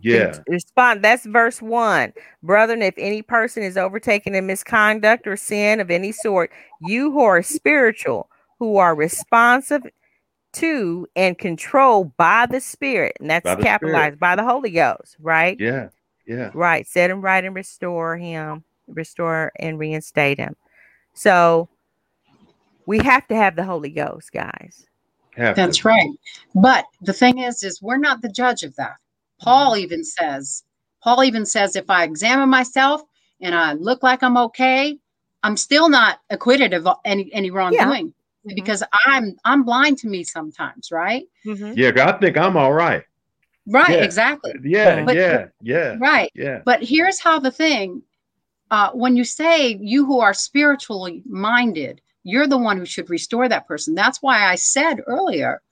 yeah. Respond. That's verse one. Brethren, if any person is overtaken in misconduct or sin of any sort, you who are spiritual, who are responsive to and controlled by the Spirit, and that's by capitalized Spirit. by the Holy Ghost, right? Yeah. Yeah. Right. Set him right and restore him, restore and reinstate him. So we have to have the Holy Ghost, guys. Have That's to. right. But the thing is, is we're not the judge of that. Paul mm-hmm. even says, Paul even says, if I examine myself and I look like I'm okay, I'm still not acquitted of any any wrongdoing yeah. because I'm I'm blind to me sometimes, right? Mm-hmm. Yeah, I think I'm all right. Right, yeah. exactly. Yeah, but, yeah, yeah. Right. Yeah. But here's how the thing uh, when you say you who are spiritually minded, you're the one who should restore that person. That's why I said earlier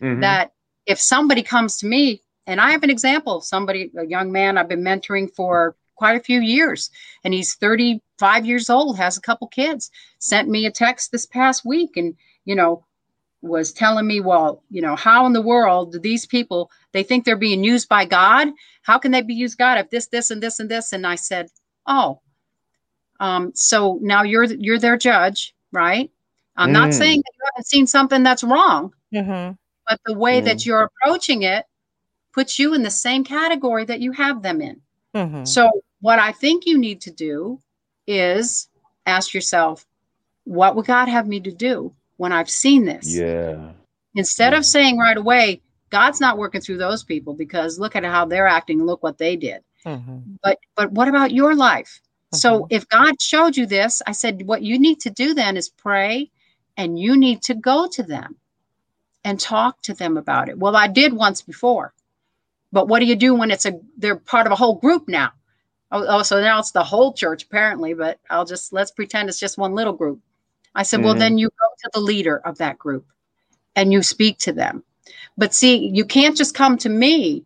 mm-hmm. that if somebody comes to me, and I have an example, somebody, a young man I've been mentoring for quite a few years, and he's 35 years old, has a couple kids, sent me a text this past week, and you know, was telling me, well, you know, how in the world do these people they think they're being used by God? How can they be used God if this, this, and this, and this? And I said, oh, um, so now you're you're their judge, right? I'm mm. not saying that you haven't seen something that's wrong, mm-hmm. but the way mm. that you're approaching it puts you in the same category that you have them in. Mm-hmm. So what I think you need to do is ask yourself, what would God have me to do when I've seen this? Yeah. Instead yeah. of saying right away, God's not working through those people because look at how they're acting, look what they did. Mm-hmm. But but what about your life? So mm-hmm. if God showed you this, I said, what you need to do then is pray and you need to go to them and talk to them about it. Well, I did once before. But what do you do when it's a they're part of a whole group now? Oh, oh so now it's the whole church apparently, but I'll just let's pretend it's just one little group. I said, mm-hmm. well, then you go to the leader of that group and you speak to them. But see, you can't just come to me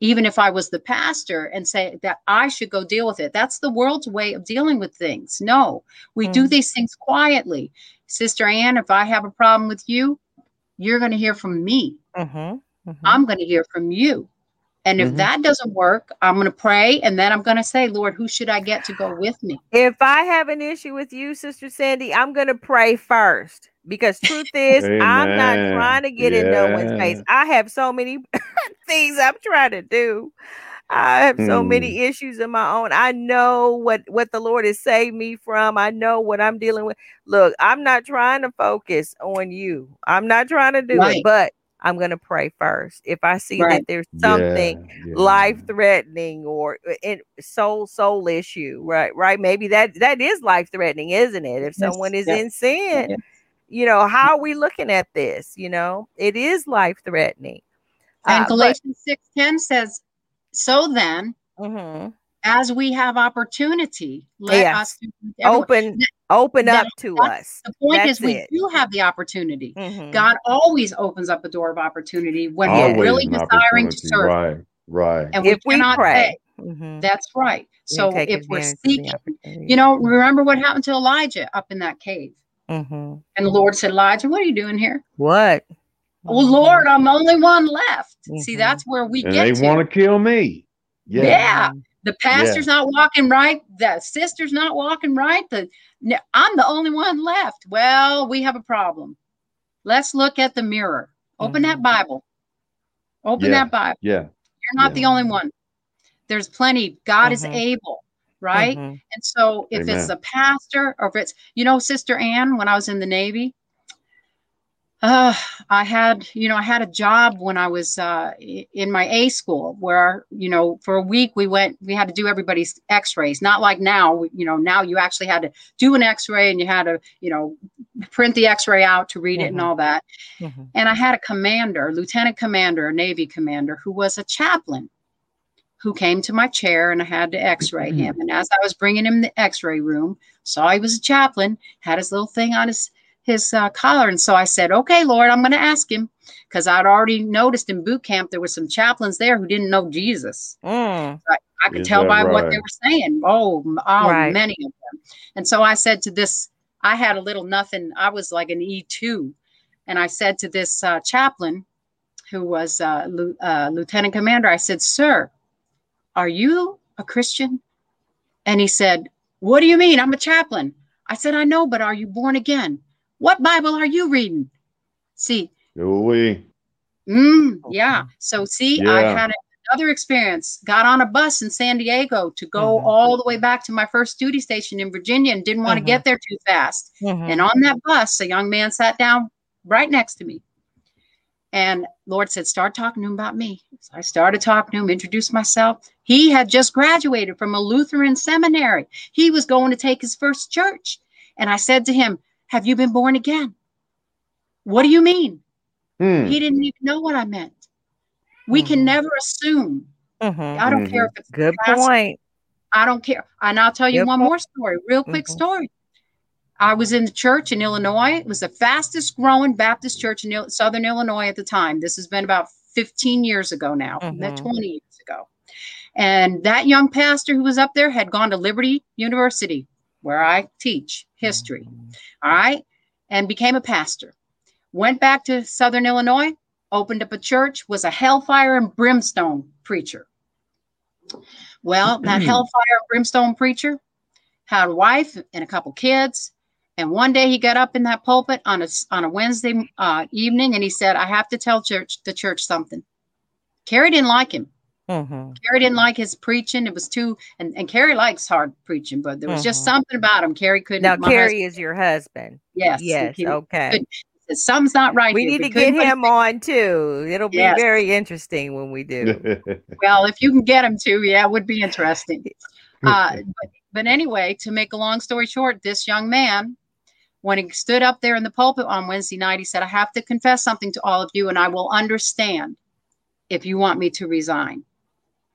even if I was the pastor and say that I should go deal with it. That's the world's way of dealing with things. No, we mm. do these things quietly. Sister Anne, if I have a problem with you, you're going to hear from me. Mm-hmm. Mm-hmm. I'm going to hear from you. And if mm-hmm. that doesn't work, I'm going to pray and then I'm going to say, Lord, who should I get to go with me? If I have an issue with you, Sister Sandy, I'm going to pray first because truth is, I'm not trying to get yeah. in no one's face. I have so many <laughs> things I'm trying to do. I have so mm. many issues of my own. I know what what the Lord has saved me from. I know what I'm dealing with. Look, I'm not trying to focus on you. I'm not trying to do right. it, but I'm going to pray first. If I see right. that there's something yeah, yeah. life threatening or uh, in soul soul issue, right? Right? Maybe that that is life threatening, isn't it? If yes. someone is in sin, you know, how are we looking at this? You know, it is life threatening. And uh, Galatians six ten says, "So then, mm-hmm. as we have opportunity, let yes. us open open up to us." The point that's is, we it. do have the opportunity. Mm-hmm. God always opens up a door of opportunity when always we're really desiring to serve. Right, right. And if we, we pray. Mm-hmm. That's right. So if we're seeking, you know, remember what happened to Elijah up in that cave. Mm-hmm. And the Lord said, Elijah, what are you doing here? What? Oh Lord, I'm the only one left. Mm-hmm. See, that's where we and get. They want to kill me. Yeah. yeah. The pastor's yeah. not walking right. The sister's not walking right. The I'm the only one left. Well, we have a problem. Let's look at the mirror. Open mm-hmm. that Bible. Open yeah. that Bible. Yeah. You're not the only one. There's plenty. God is mm-hmm. able right? Mm-hmm. And so if Amen. it's a pastor or if it's, you know, Sister Ann, when I was in the Navy, uh, I had, you know, I had a job when I was uh, in my A school where, you know, for a week we went, we had to do everybody's x rays. Not like now, you know, now you actually had to do an x ray and you had to, you know, print the x ray out to read mm-hmm. it and mm-hmm. all that. Mm-hmm. And I had a commander, lieutenant commander, Navy commander, who was a chaplain who came to my chair and I had to x-ray mm-hmm. him. And as I was bringing him the x-ray room, saw he was a chaplain, had his little thing on his his uh, collar. And so I said, okay, Lord, I'm going to ask him because I'd already noticed in boot camp there were some chaplains there who didn't know Jesus. Mm. I, I, could Is tell by right? what they were saying. Oh, oh right. many of them. And so I said to this, I had a little nothing. I was like an E2. And I said to this uh, chaplain, who was uh, uh, lieutenant commander, I said, Sir, are you a Christian? And he said, What do you mean? I'm a chaplain. I said, I know, but are you born again? What Bible are you reading? See. Oui. Mm, yeah. So see, yeah. I had another experience. Got on a bus in San Diego to go mm-hmm. all the way back to my first duty station in Virginia and didn't want mm-hmm. to get there too fast. Mm-hmm. And on that bus, a young man sat down right next to me. And Lord said, start talking to him about me. So I started talking to him, introduced myself. He had just graduated from a Lutheran seminary. He was going to take his first church. And I said to him, Have you been born again? What do you mean? Hmm. He didn't even know what I meant. We mm-hmm. can never assume. Mm-hmm. I don't mm-hmm. care if it's good point. I don't care. And I'll tell you good one point. more story, real quick mm-hmm. story. I was in the church in Illinois. It was the fastest growing Baptist church in Southern Illinois at the time. This has been about 15 years ago now, mm 20 years ago. And that young pastor who was up there had gone to Liberty University, where I teach history. Mm-hmm. All right. And became a pastor. Went back to Southern Illinois, opened up a church, was a hellfire and brimstone preacher. Well, that mm-hmm. hellfire and brimstone preacher had a wife and a couple kids and one day he got up in that pulpit on a on a Wednesday uh, evening, and he said, "I have to tell church the church something." Carrie didn't like him. Mm-hmm. Carrie didn't like his preaching. It was too, and, and Carrie likes hard preaching, but there was mm-hmm. just something about him. Carrie couldn't. Now, Carrie husband, is your husband. Yes. Yes. Okay. Something's not right. We here. need to get him on too. It'll be yes. very interesting when we do. <laughs> well, if you can get him to, yeah, it would be interesting. <laughs> Uh, but, but anyway, to make a long story short, this young man when he stood up there in the pulpit on Wednesday night, he said, I have to confess something to all of you, and I will understand if you want me to resign.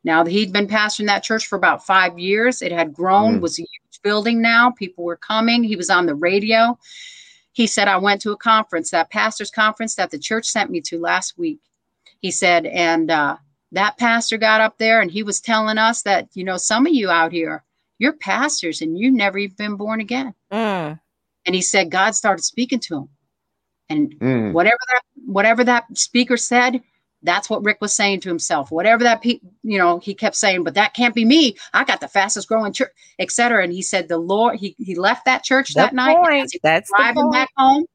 Now, he'd been pastoring that church for about five years. It had grown, mm. was a huge building now. People were coming. He was on the radio. He said, I went to a conference, that pastor's conference that the church sent me to last week. He said, and uh, that pastor got up there and he was telling us that, you know, some of you out here, you're pastors and you've never even been born again. Mm. And he said God started speaking to him. And mm. whatever that whatever that speaker said, that's what Rick was saying to himself. Whatever that pe- you know, he kept saying, but that can't be me. I got the fastest growing church, etc. And he said the Lord, he he left that church that night. Point. That's driving back home.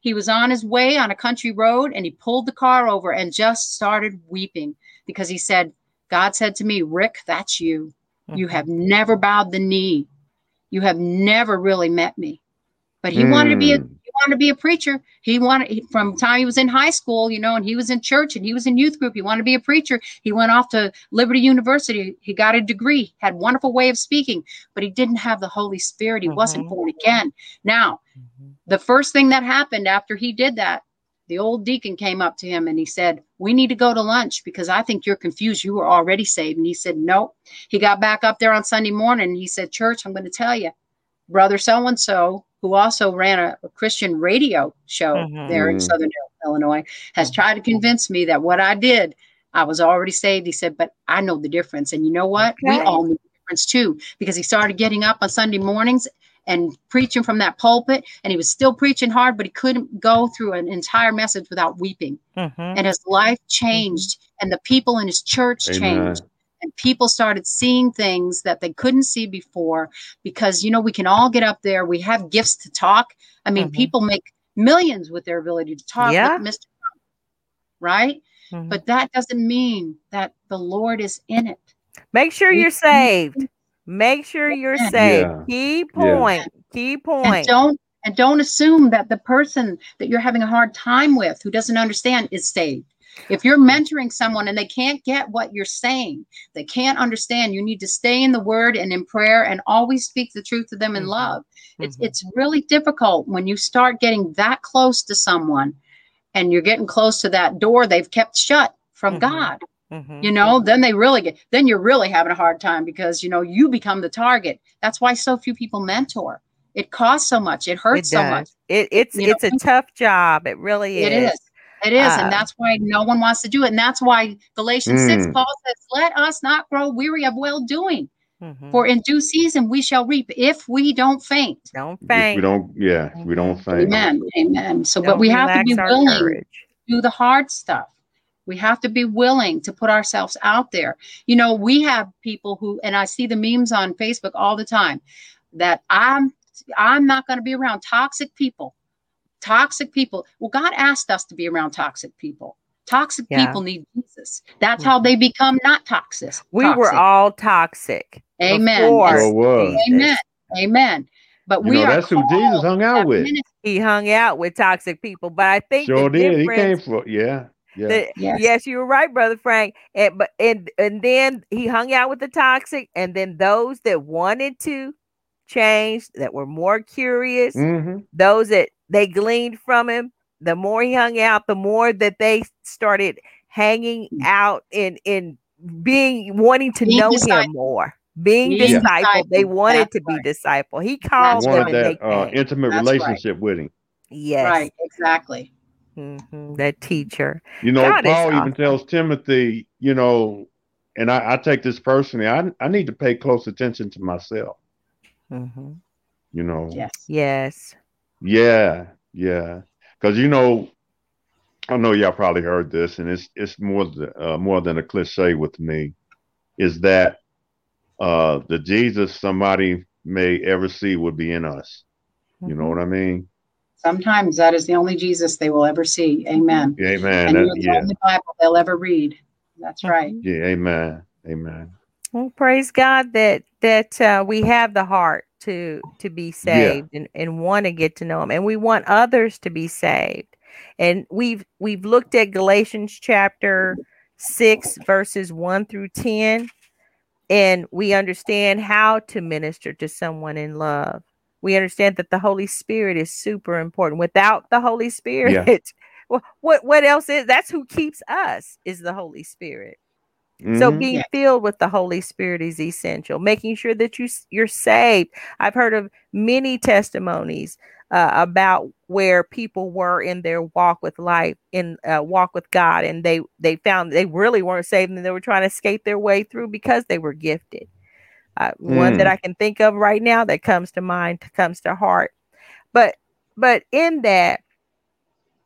He was on his way on a country road and he pulled the car over and just started weeping because he said, God said to me, Rick, that's you. Mm-hmm. You have never bowed the knee. You have never really met me. But he mm. wanted to be a he wanted to be a preacher. He wanted from time he was in high school, you know, and he was in church and he was in youth group. He wanted to be a preacher. He went off to Liberty University. He got a degree, had wonderful way of speaking, but he didn't have the Holy Spirit. He mm-hmm. wasn't born again. Now, mm-hmm. the first thing that happened after he did that, the old deacon came up to him and he said, We need to go to lunch because I think you're confused. You were already saved. And he said, No. He got back up there on Sunday morning and he said, Church, I'm going to tell you, brother so and so who also ran a, a Christian radio show mm-hmm. there in mm-hmm. Southern Illinois, has tried to convince me that what I did, I was already saved. He said, but I know the difference. And you know what? Okay. We all know the difference too, because he started getting up on Sunday mornings and preaching from that pulpit and he was still preaching hard but he couldn't go through an entire message without weeping mm-hmm. and his life changed mm-hmm. and the people in his church Amen. changed and people started seeing things that they couldn't see before because you know we can all get up there. We have gifts to talk. I mean mm-hmm. people make millions with their ability to talk yeah. mr Trump, right? Mm-hmm. but that doesn't mean that the lord is in it. Make sure you're saved. Make sure you're saved. Yeah. key point. Yeah. key point. and don't and don't assume that the person that you're having a hard time with who doesn't understand is saved if you're mentoring someone and they can't get what you're saying, they can't understand, you need to stay in the word and in prayer and always speak the truth to them in mm-hmm. love. Mm-hmm. It's it's really difficult when you start getting that close to someone and you're getting close to that door they've kept shut from mm-hmm. God. Mm-hmm. You know, then they really get then you're really having a hard time because you know you become the target. That's why so few people mentor. It costs so much. It hurts it so much. It, it's you it's know? a tough job. It really is. It is. It is, uh, and that's why no one wants to do it. And that's why Galatians mm. 6, Paul says, Let us not grow weary of well doing. Mm-hmm. For in due season we shall reap if we don't faint. Don't faint. we don't, yeah, we don't faint. Amen. Amen. So, don't but we have to be willing courage. to do the hard stuff. We have to be willing to put ourselves out there. You know, we have people who, and I see the memes on Facebook all the time that I'm I'm not going to be around toxic people. Toxic people. Well, God asked us to be around toxic people. Toxic yeah. people need Jesus. That's mm-hmm. how they become not toxic. We were all toxic. Amen. Amen. Amen. But you we know, that's who Jesus hung out with. He hung out with toxic people, but I think sure did. He came for yeah. Yeah. The, yes. yes, you were right, brother Frank. And but and and then he hung out with the toxic, and then those that wanted to change, that were more curious, mm-hmm. those that they gleaned from him. The more he hung out, the more that they started hanging mm. out in in being wanting to being know disciple. him more. Being yeah. disciple, they wanted That's to right. be disciple. He called them that uh, intimate That's relationship right. with him. Yes, right, exactly. Mm-hmm. That teacher. You know, God Paul even tells Timothy, you know, and I, I, take this personally. I I need to pay close attention to myself. Mm-hmm. You know. Yes. Yes. Yeah. Yeah. Because you know, I know y'all probably heard this, and it's it's more uh, more than a cliche with me, is that uh, the Jesus somebody may ever see would be in us. Mm-hmm. You know mm-hmm. what I mean? Sometimes that is the only Jesus they will ever see. Amen. amen. And that, you're the yeah. only Bible they'll ever read. That's mm-hmm. right. Yeah. Amen. Amen. Well, praise God that that uh, we have the heart to to be saved yeah. and, and want to get to know Him, and we want others to be saved. And we've we've looked at Galatians chapter six verses one through ten, and we understand how to minister to someone in love we understand that the Holy Spirit is super important. Without the Holy Spirit, <laughs> yeah. well, what what else is that's who keeps us is the Holy Spirit. Mm-hmm. So being yeah. filled with the Holy Spirit is essential. Making sure that you you're saved. I've heard of many testimonies uh, about where people were in their walk with life, in uh, walk with God, and they they found they really weren't saved, and they were trying to skate their way through because they were gifted. Uh, mm. One that mm. I can think of right now that comes to mind comes to heart. But but in that,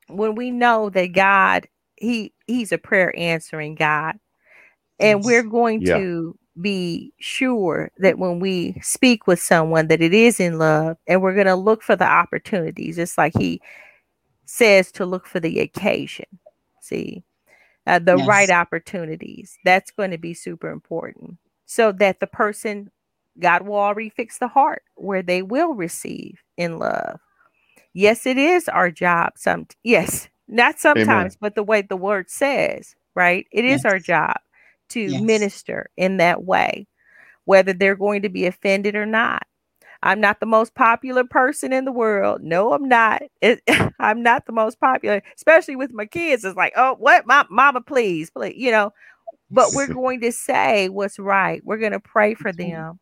when we know that God, He He's a prayer answering God, and we're going yeah. to be sure that when we speak with someone that it is in love and we're going to look for the opportunities it's like he says to look for the occasion see uh, the yes. right opportunities that's going to be super important so that the person, God will already fix the heart where they will receive in love. Yes, it is our job. Some yes, not sometimes, Amen. but the way the word says, right? It is yes. our job to yes. minister in that way, whether they're going to be offended or not. I'm not the most popular person in the world. No, I'm not. It, <laughs> I'm not the most popular, especially with my kids. It's like, oh, what, my mama, please, please, you know but we're going to say what's right. We're going to pray for them.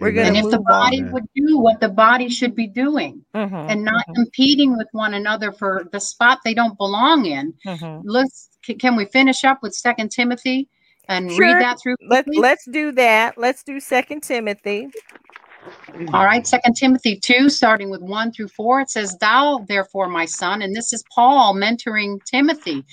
We're going to and if the body on. would do what the body should be doing mm-hmm, and not mm-hmm. competing with one another for the spot they don't belong in. Mm-hmm. Let's can we finish up with Second Timothy and sure. read that through? Let, let's do that. Let's do Second Timothy. All right, Second Timothy 2, starting with 1 through 4, it says, Thou therefore, my son, and this is Paul mentoring Timothy,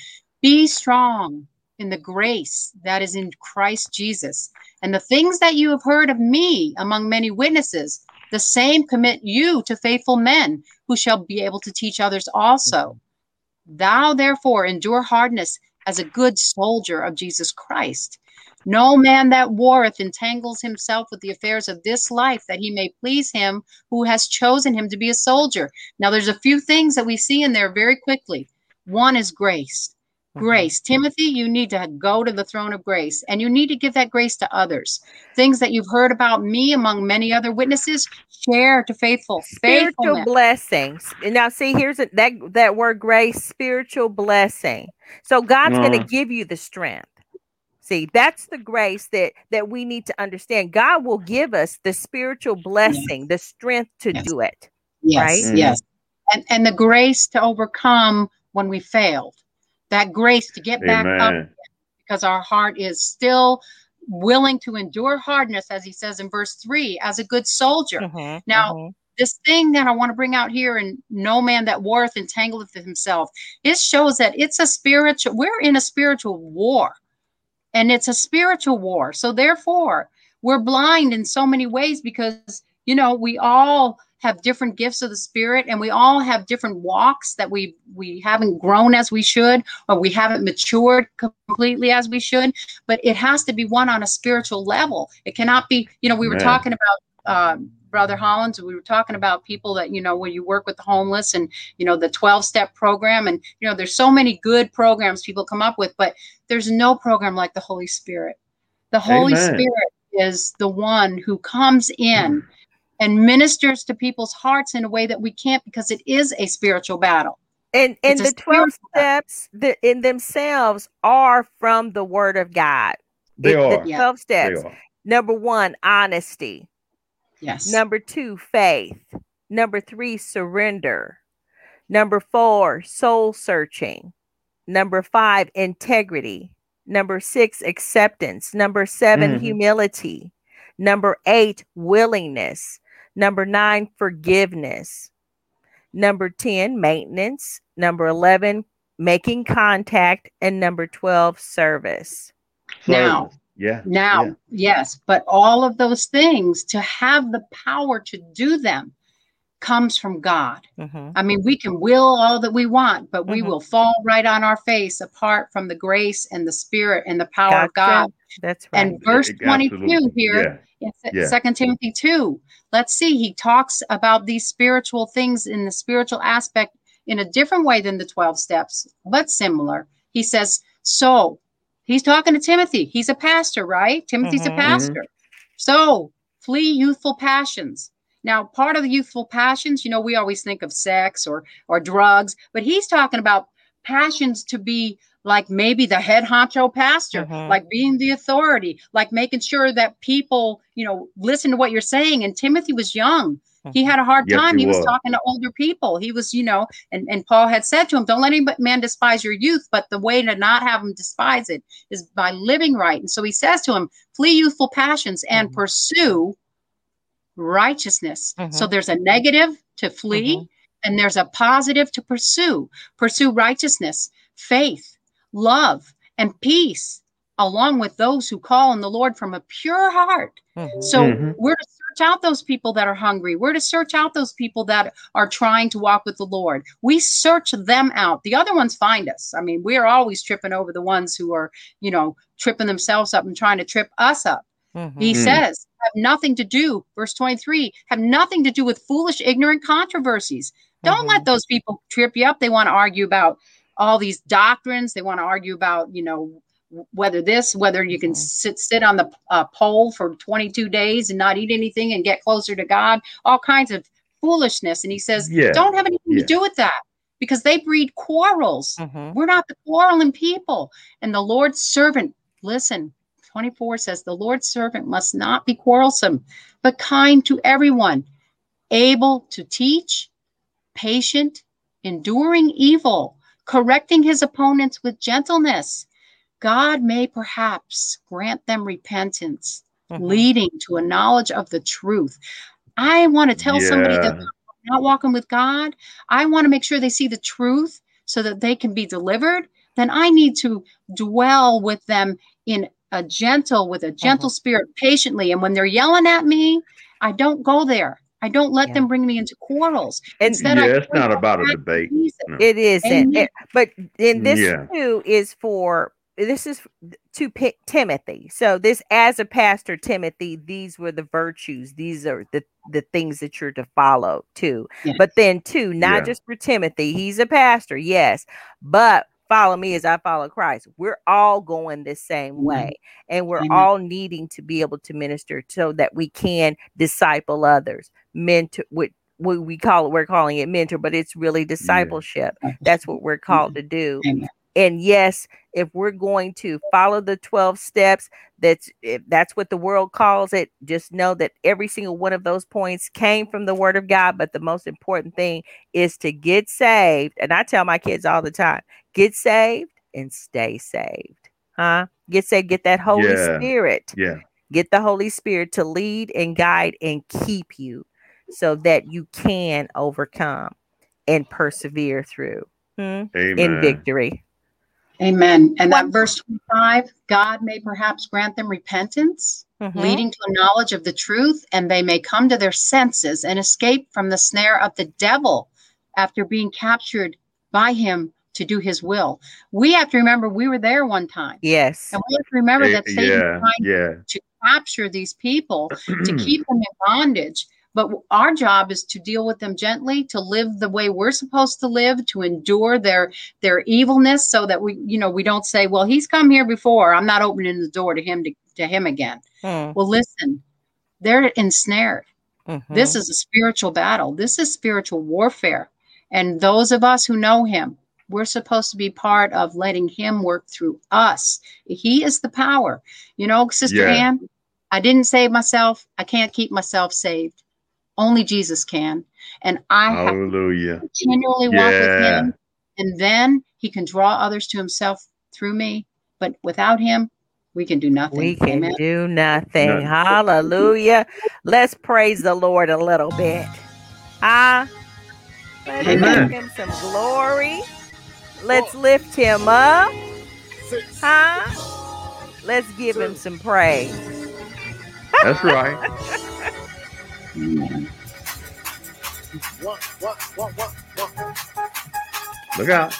be strong in the grace that is in Christ Jesus. And the things that you have heard of me among many witnesses, the same commit you to faithful men who shall be able to teach others also. Thou therefore endure hardness as a good soldier of Jesus Christ. No man that warreth entangles himself with the affairs of this life that he may please him who has chosen him to be a soldier. Now, there's a few things that we see in there very quickly. One is grace. Mm-hmm. grace. Timothy, you need to go to the throne of grace and you need to give that grace to others. Things that you've heard about me among many other witnesses, share to faithful spiritual blessings. Now, see, here's a, that that word grace, spiritual blessing. So God's going to give you the strength. See, that's the grace that that we need to understand. God will give us the spiritual blessing, yes. the strength to yes. do it. Yes, right? yes. And and the grace to overcome when we failed that grace to get back up because our heart is still willing to endure hardness, as he says in verse three, as a good soldier. Mm-hmm, now, mm-hmm. this thing that I want to bring out here and no man that warreth entangleth himself, it shows that it's a spiritual, we're in a spiritual war. And it's a spiritual war. So therefore, we're blind in so many ways because, you know, we all have different gifts of the spirit and we all have different walks that we we haven't grown as we should or we haven't matured completely as we should but it has to be one on a spiritual level it cannot be you know we were Man. talking about um, brother hollins we were talking about people that you know where you work with the homeless and you know the 12 step program and you know there's so many good programs people come up with but there's no program like the holy spirit the holy Amen. spirit is the one who comes in and ministers to people's hearts in a way that we can't because it is a spiritual battle. And and the 12 steps that in themselves are from the word of God. They it, are. The 12 steps. Number 1, honesty. Yes. Number 2, faith. Number 3, surrender. Number 4, soul searching. Number 5, integrity. Number 6, acceptance. Number 7, mm-hmm. humility. Number 8, willingness. Number nine, forgiveness. Number 10, maintenance. Number 11, making contact. And number 12, service. Now, yeah. Now, yeah. yes, but all of those things to have the power to do them comes from God. Mm-hmm. I mean, we can will all that we want, but we mm-hmm. will fall right on our face apart from the grace and the spirit and the power gotcha. of God. That's right. And verse 22 here in yeah. Second Timothy 2. Let's see, he talks about these spiritual things in the spiritual aspect in a different way than the 12 steps, but similar. He says, So he's talking to Timothy. He's a pastor, right? Timothy's mm-hmm. a pastor. Mm-hmm. So flee youthful passions. Now, part of the youthful passions, you know, we always think of sex or or drugs, but he's talking about passions to be like maybe the head honcho pastor, uh-huh. like being the authority, like making sure that people, you know, listen to what you're saying. And Timothy was young. He uh-huh. had a hard yes, time. He, he was. was. talking to older people. He was, you know, and, and Paul had said to him, Don't let any man despise your youth, but the way to not have him despise it is by living right. And so he says to him, Flee youthful passions and mm-hmm. pursue righteousness. Mm-hmm. So there's a negative to flee, mm-hmm. and there's a positive to pursue. Pursue righteousness, faith, love, and peace, along with those who call on the Lord from a pure heart. Mm-hmm. So mm-hmm. we're to search out those people that are hungry. We're to search out those people that are trying to walk with the Lord. We search them out. The other ones find us. I mean, we're always tripping over the ones who are, you know, tripping themselves up and trying to trip us up. Mm-hmm. He mm. says, have nothing to do, verse 23, have nothing to do with foolish, ignorant controversies. Don't mm-hmm. let those people trip you up. They want to argue about all these doctrines. They want to argue about, you know, whether this, whether you can mm-hmm. sit sit on the uh, pole for 22 days and not eat anything and get closer to God, all kinds of foolishness. And he says, yeah. don't have anything yeah. to do with that because they breed quarrels. Mm-hmm. We're not the quarreling people. And the Lord's servant, listen, 24 says, the Lord's servant must not be quarrelsome, but kind to everyone, able to teach, patient, enduring evil correcting his opponents with gentleness. God may perhaps grant them repentance, mm-hmm. leading to a knowledge of the truth. I want to tell yeah. somebody that they're not walking with God. I want to make sure they see the truth so that they can be delivered. Then I need to dwell with them in a gentle, with a gentle mm-hmm. spirit, patiently. And when they're yelling at me, I don't go there. I don't let yeah. them bring me into quarrels. And Instead, yeah, it's not about a debate. No. It isn't. It, but in this yeah. too is for this is to pick Timothy. So this as a pastor, Timothy, these were the virtues. These are the the things that you're to follow too. Yes. But then too, not yeah. just for Timothy, he's a pastor, yes, but follow me as I follow Christ. We're all going the same mm-hmm. way, and we're Amen. all needing to be able to minister so that we can disciple others, mentor. With what we call it, we're calling it mentor, but it's really discipleship. Yeah. That's what we're called to do. Amen. And yes, if we're going to follow the 12 steps, that's if that's what the world calls it, just know that every single one of those points came from the word of God. But the most important thing is to get saved. And I tell my kids all the time, get saved and stay saved. Huh? Get saved, get that Holy yeah. Spirit. Yeah. Get the Holy Spirit to lead and guide and keep you so that you can overcome and persevere through hmm, in victory. Amen. And that verse 25 God may perhaps grant them repentance, mm-hmm. leading to a knowledge of the truth, and they may come to their senses and escape from the snare of the devil after being captured by him to do his will. We have to remember we were there one time. Yes. And we have to remember that Satan yeah, trying yeah. to capture these people to <clears throat> keep them in bondage. But our job is to deal with them gently, to live the way we're supposed to live, to endure their their evilness, so that we, you know, we don't say, "Well, he's come here before. I'm not opening the door to him to, to him again." Hmm. Well, listen, they're ensnared. Mm-hmm. This is a spiritual battle. This is spiritual warfare, and those of us who know him, we're supposed to be part of letting him work through us. He is the power. You know, Sister yeah. Ann, I didn't save myself. I can't keep myself saved. Only Jesus can. And I Hallelujah. have continually yeah. walk with him. And then he can draw others to himself through me. But without him, we can do nothing. We can Amen. do nothing. Hallelujah. Let's praise the Lord a little bit. Ah, let's Amen. give him some glory. Let's lift him up. Huh? Let's give him some praise. That's right. Look out.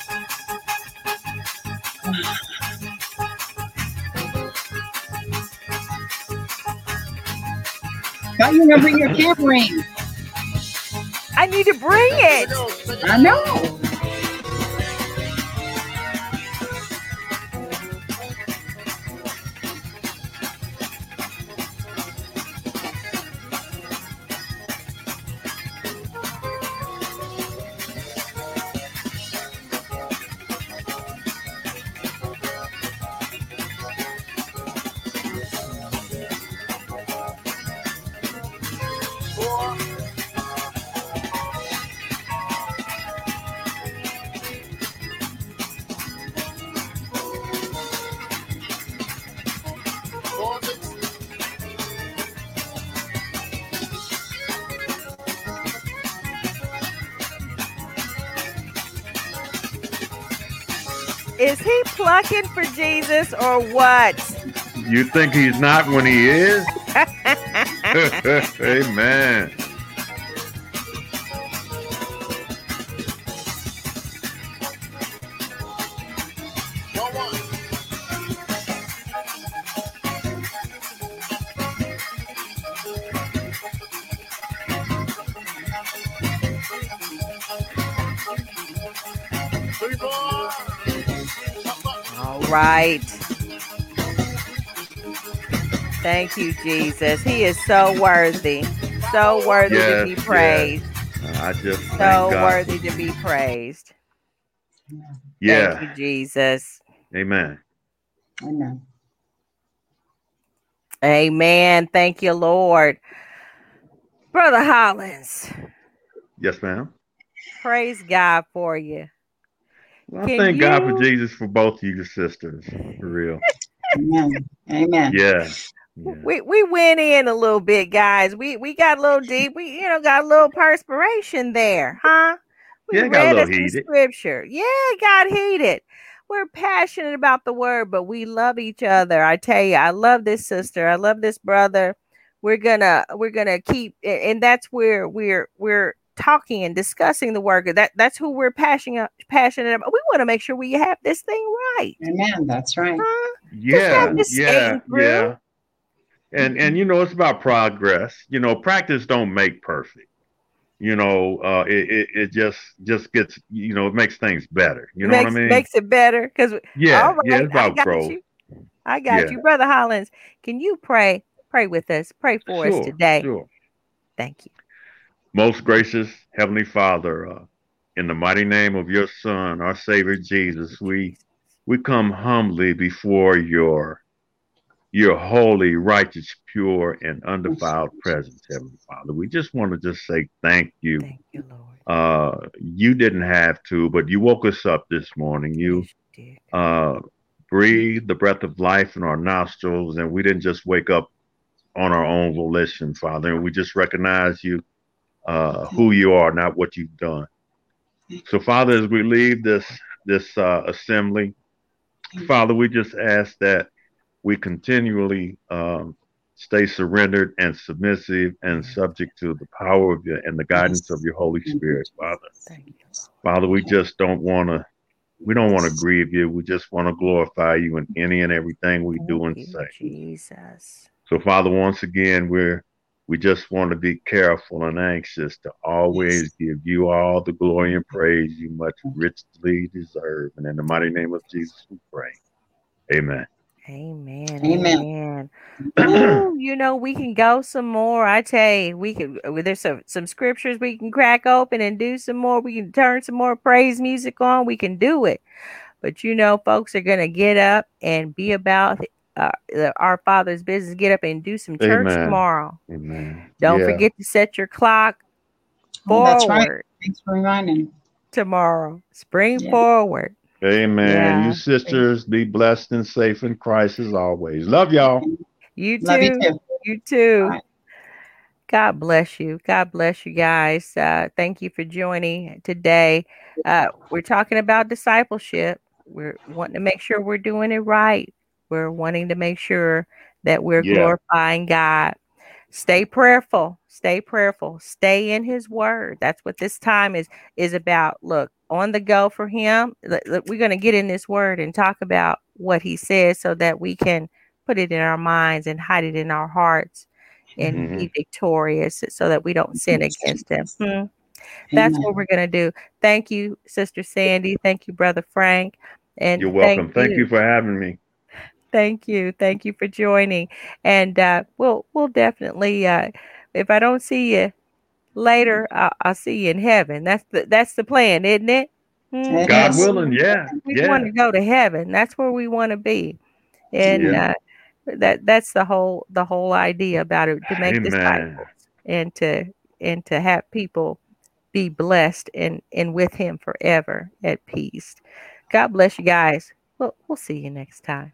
Got you to bring your tambourine. I need to bring it. I know. He plucking for Jesus or what? You think he's not when he is? <laughs> <laughs> Amen. Right. Thank you, Jesus. He is so worthy. So worthy yes, to be praised. Yes. I just so worthy to be praised. Yeah. Thank you, Jesus. Amen. Amen. Amen. Thank you, Lord. Brother Hollins. Yes, ma'am. Praise God for you. Well, I thank you... God for Jesus for both of you sisters, for real. Amen. Amen. Yeah. yeah. We we went in a little bit, guys. We we got a little deep. We you know got a little perspiration there, huh? We yeah, got a little heated. Scripture. Yeah, got heated. We're passionate about the word, but we love each other. I tell you, I love this sister. I love this brother. We're gonna we're gonna keep, and that's where we're we're talking and discussing the work. That that's who we're passionate passionate about. We want to make sure we have this thing right. Amen. That's right. Huh? Yeah, yeah, yeah. And and you know it's about progress. You know, practice don't make perfect. You know, uh, it, it, it just just gets you know it makes things better. You know makes, what I mean? Makes it better because yeah, right, yeah, it's about I growth. You. I got yeah. you, brother Hollins. Can you pray? Pray with us. Pray for sure, us today. Sure. Thank you. Most gracious Heavenly Father, uh, in the mighty name of your Son, our Savior Jesus, we we come humbly before your your holy, righteous, pure, and undefiled presence, Heavenly Father. We just want to just say thank you. Thank you, Lord. Uh, you didn't have to, but you woke us up this morning. You uh, breathed the breath of life in our nostrils, and we didn't just wake up on our own volition, Father. And we just recognize you uh, who you are, not what you've done. So, Father, as we leave this this uh, assembly, Father, we just ask that we continually um, stay surrendered and submissive and subject to the power of your and the guidance of your Holy Spirit, Father. Father, we just don't want to we don't want to grieve you. We just want to glorify you in any and everything we do and say. Jesus. So, Father, once again, we're we just want to be careful and anxious to always give you all the glory and praise you much richly deserve. And in the mighty name of Jesus, we pray. Amen. Amen. Amen. amen. <clears throat> Ooh, you know, we can go some more. I tell you, we can uh, there's some some scriptures we can crack open and do some more. We can turn some more praise music on. We can do it. But you know, folks are gonna get up and be about uh, our Father's business. Get up and do some church Amen. tomorrow. Amen. Don't yeah. forget to set your clock forward. Oh, that's right. Thanks for reminding. Tomorrow, spring yeah. forward. Amen. Yeah. You sisters be blessed and safe in Christ as always. Love y'all. You too. Love you too. You too. Right. God bless you. God bless you guys. Uh, thank you for joining today. Uh, we're talking about discipleship. We're wanting to make sure we're doing it right. We're wanting to make sure that we're yeah. glorifying God. Stay prayerful. Stay prayerful. Stay in His Word. That's what this time is is about. Look, on the go for him. We're going to get in this word and talk about what he says so that we can put it in our minds and hide it in our hearts and mm-hmm. be victorious so that we don't sin against him. Hmm. That's what we're going to do. Thank you, Sister Sandy. Thank you, Brother Frank. And you're welcome. Thank, thank you. you. for having me. Thank you. Thank you for joining. And uh, we'll we'll definitely uh, if I don't see you later I'll, I'll, see you in heaven. That's the that's the plan, isn't it? Mm-hmm. God willing, yeah. We yeah. want to go to heaven. That's where we want to be, and yeah. uh, that that's the whole the whole idea about it to make Amen. disciples and to and to have people be blessed and and with Him forever at peace. God bless you guys. We'll we'll see you next time.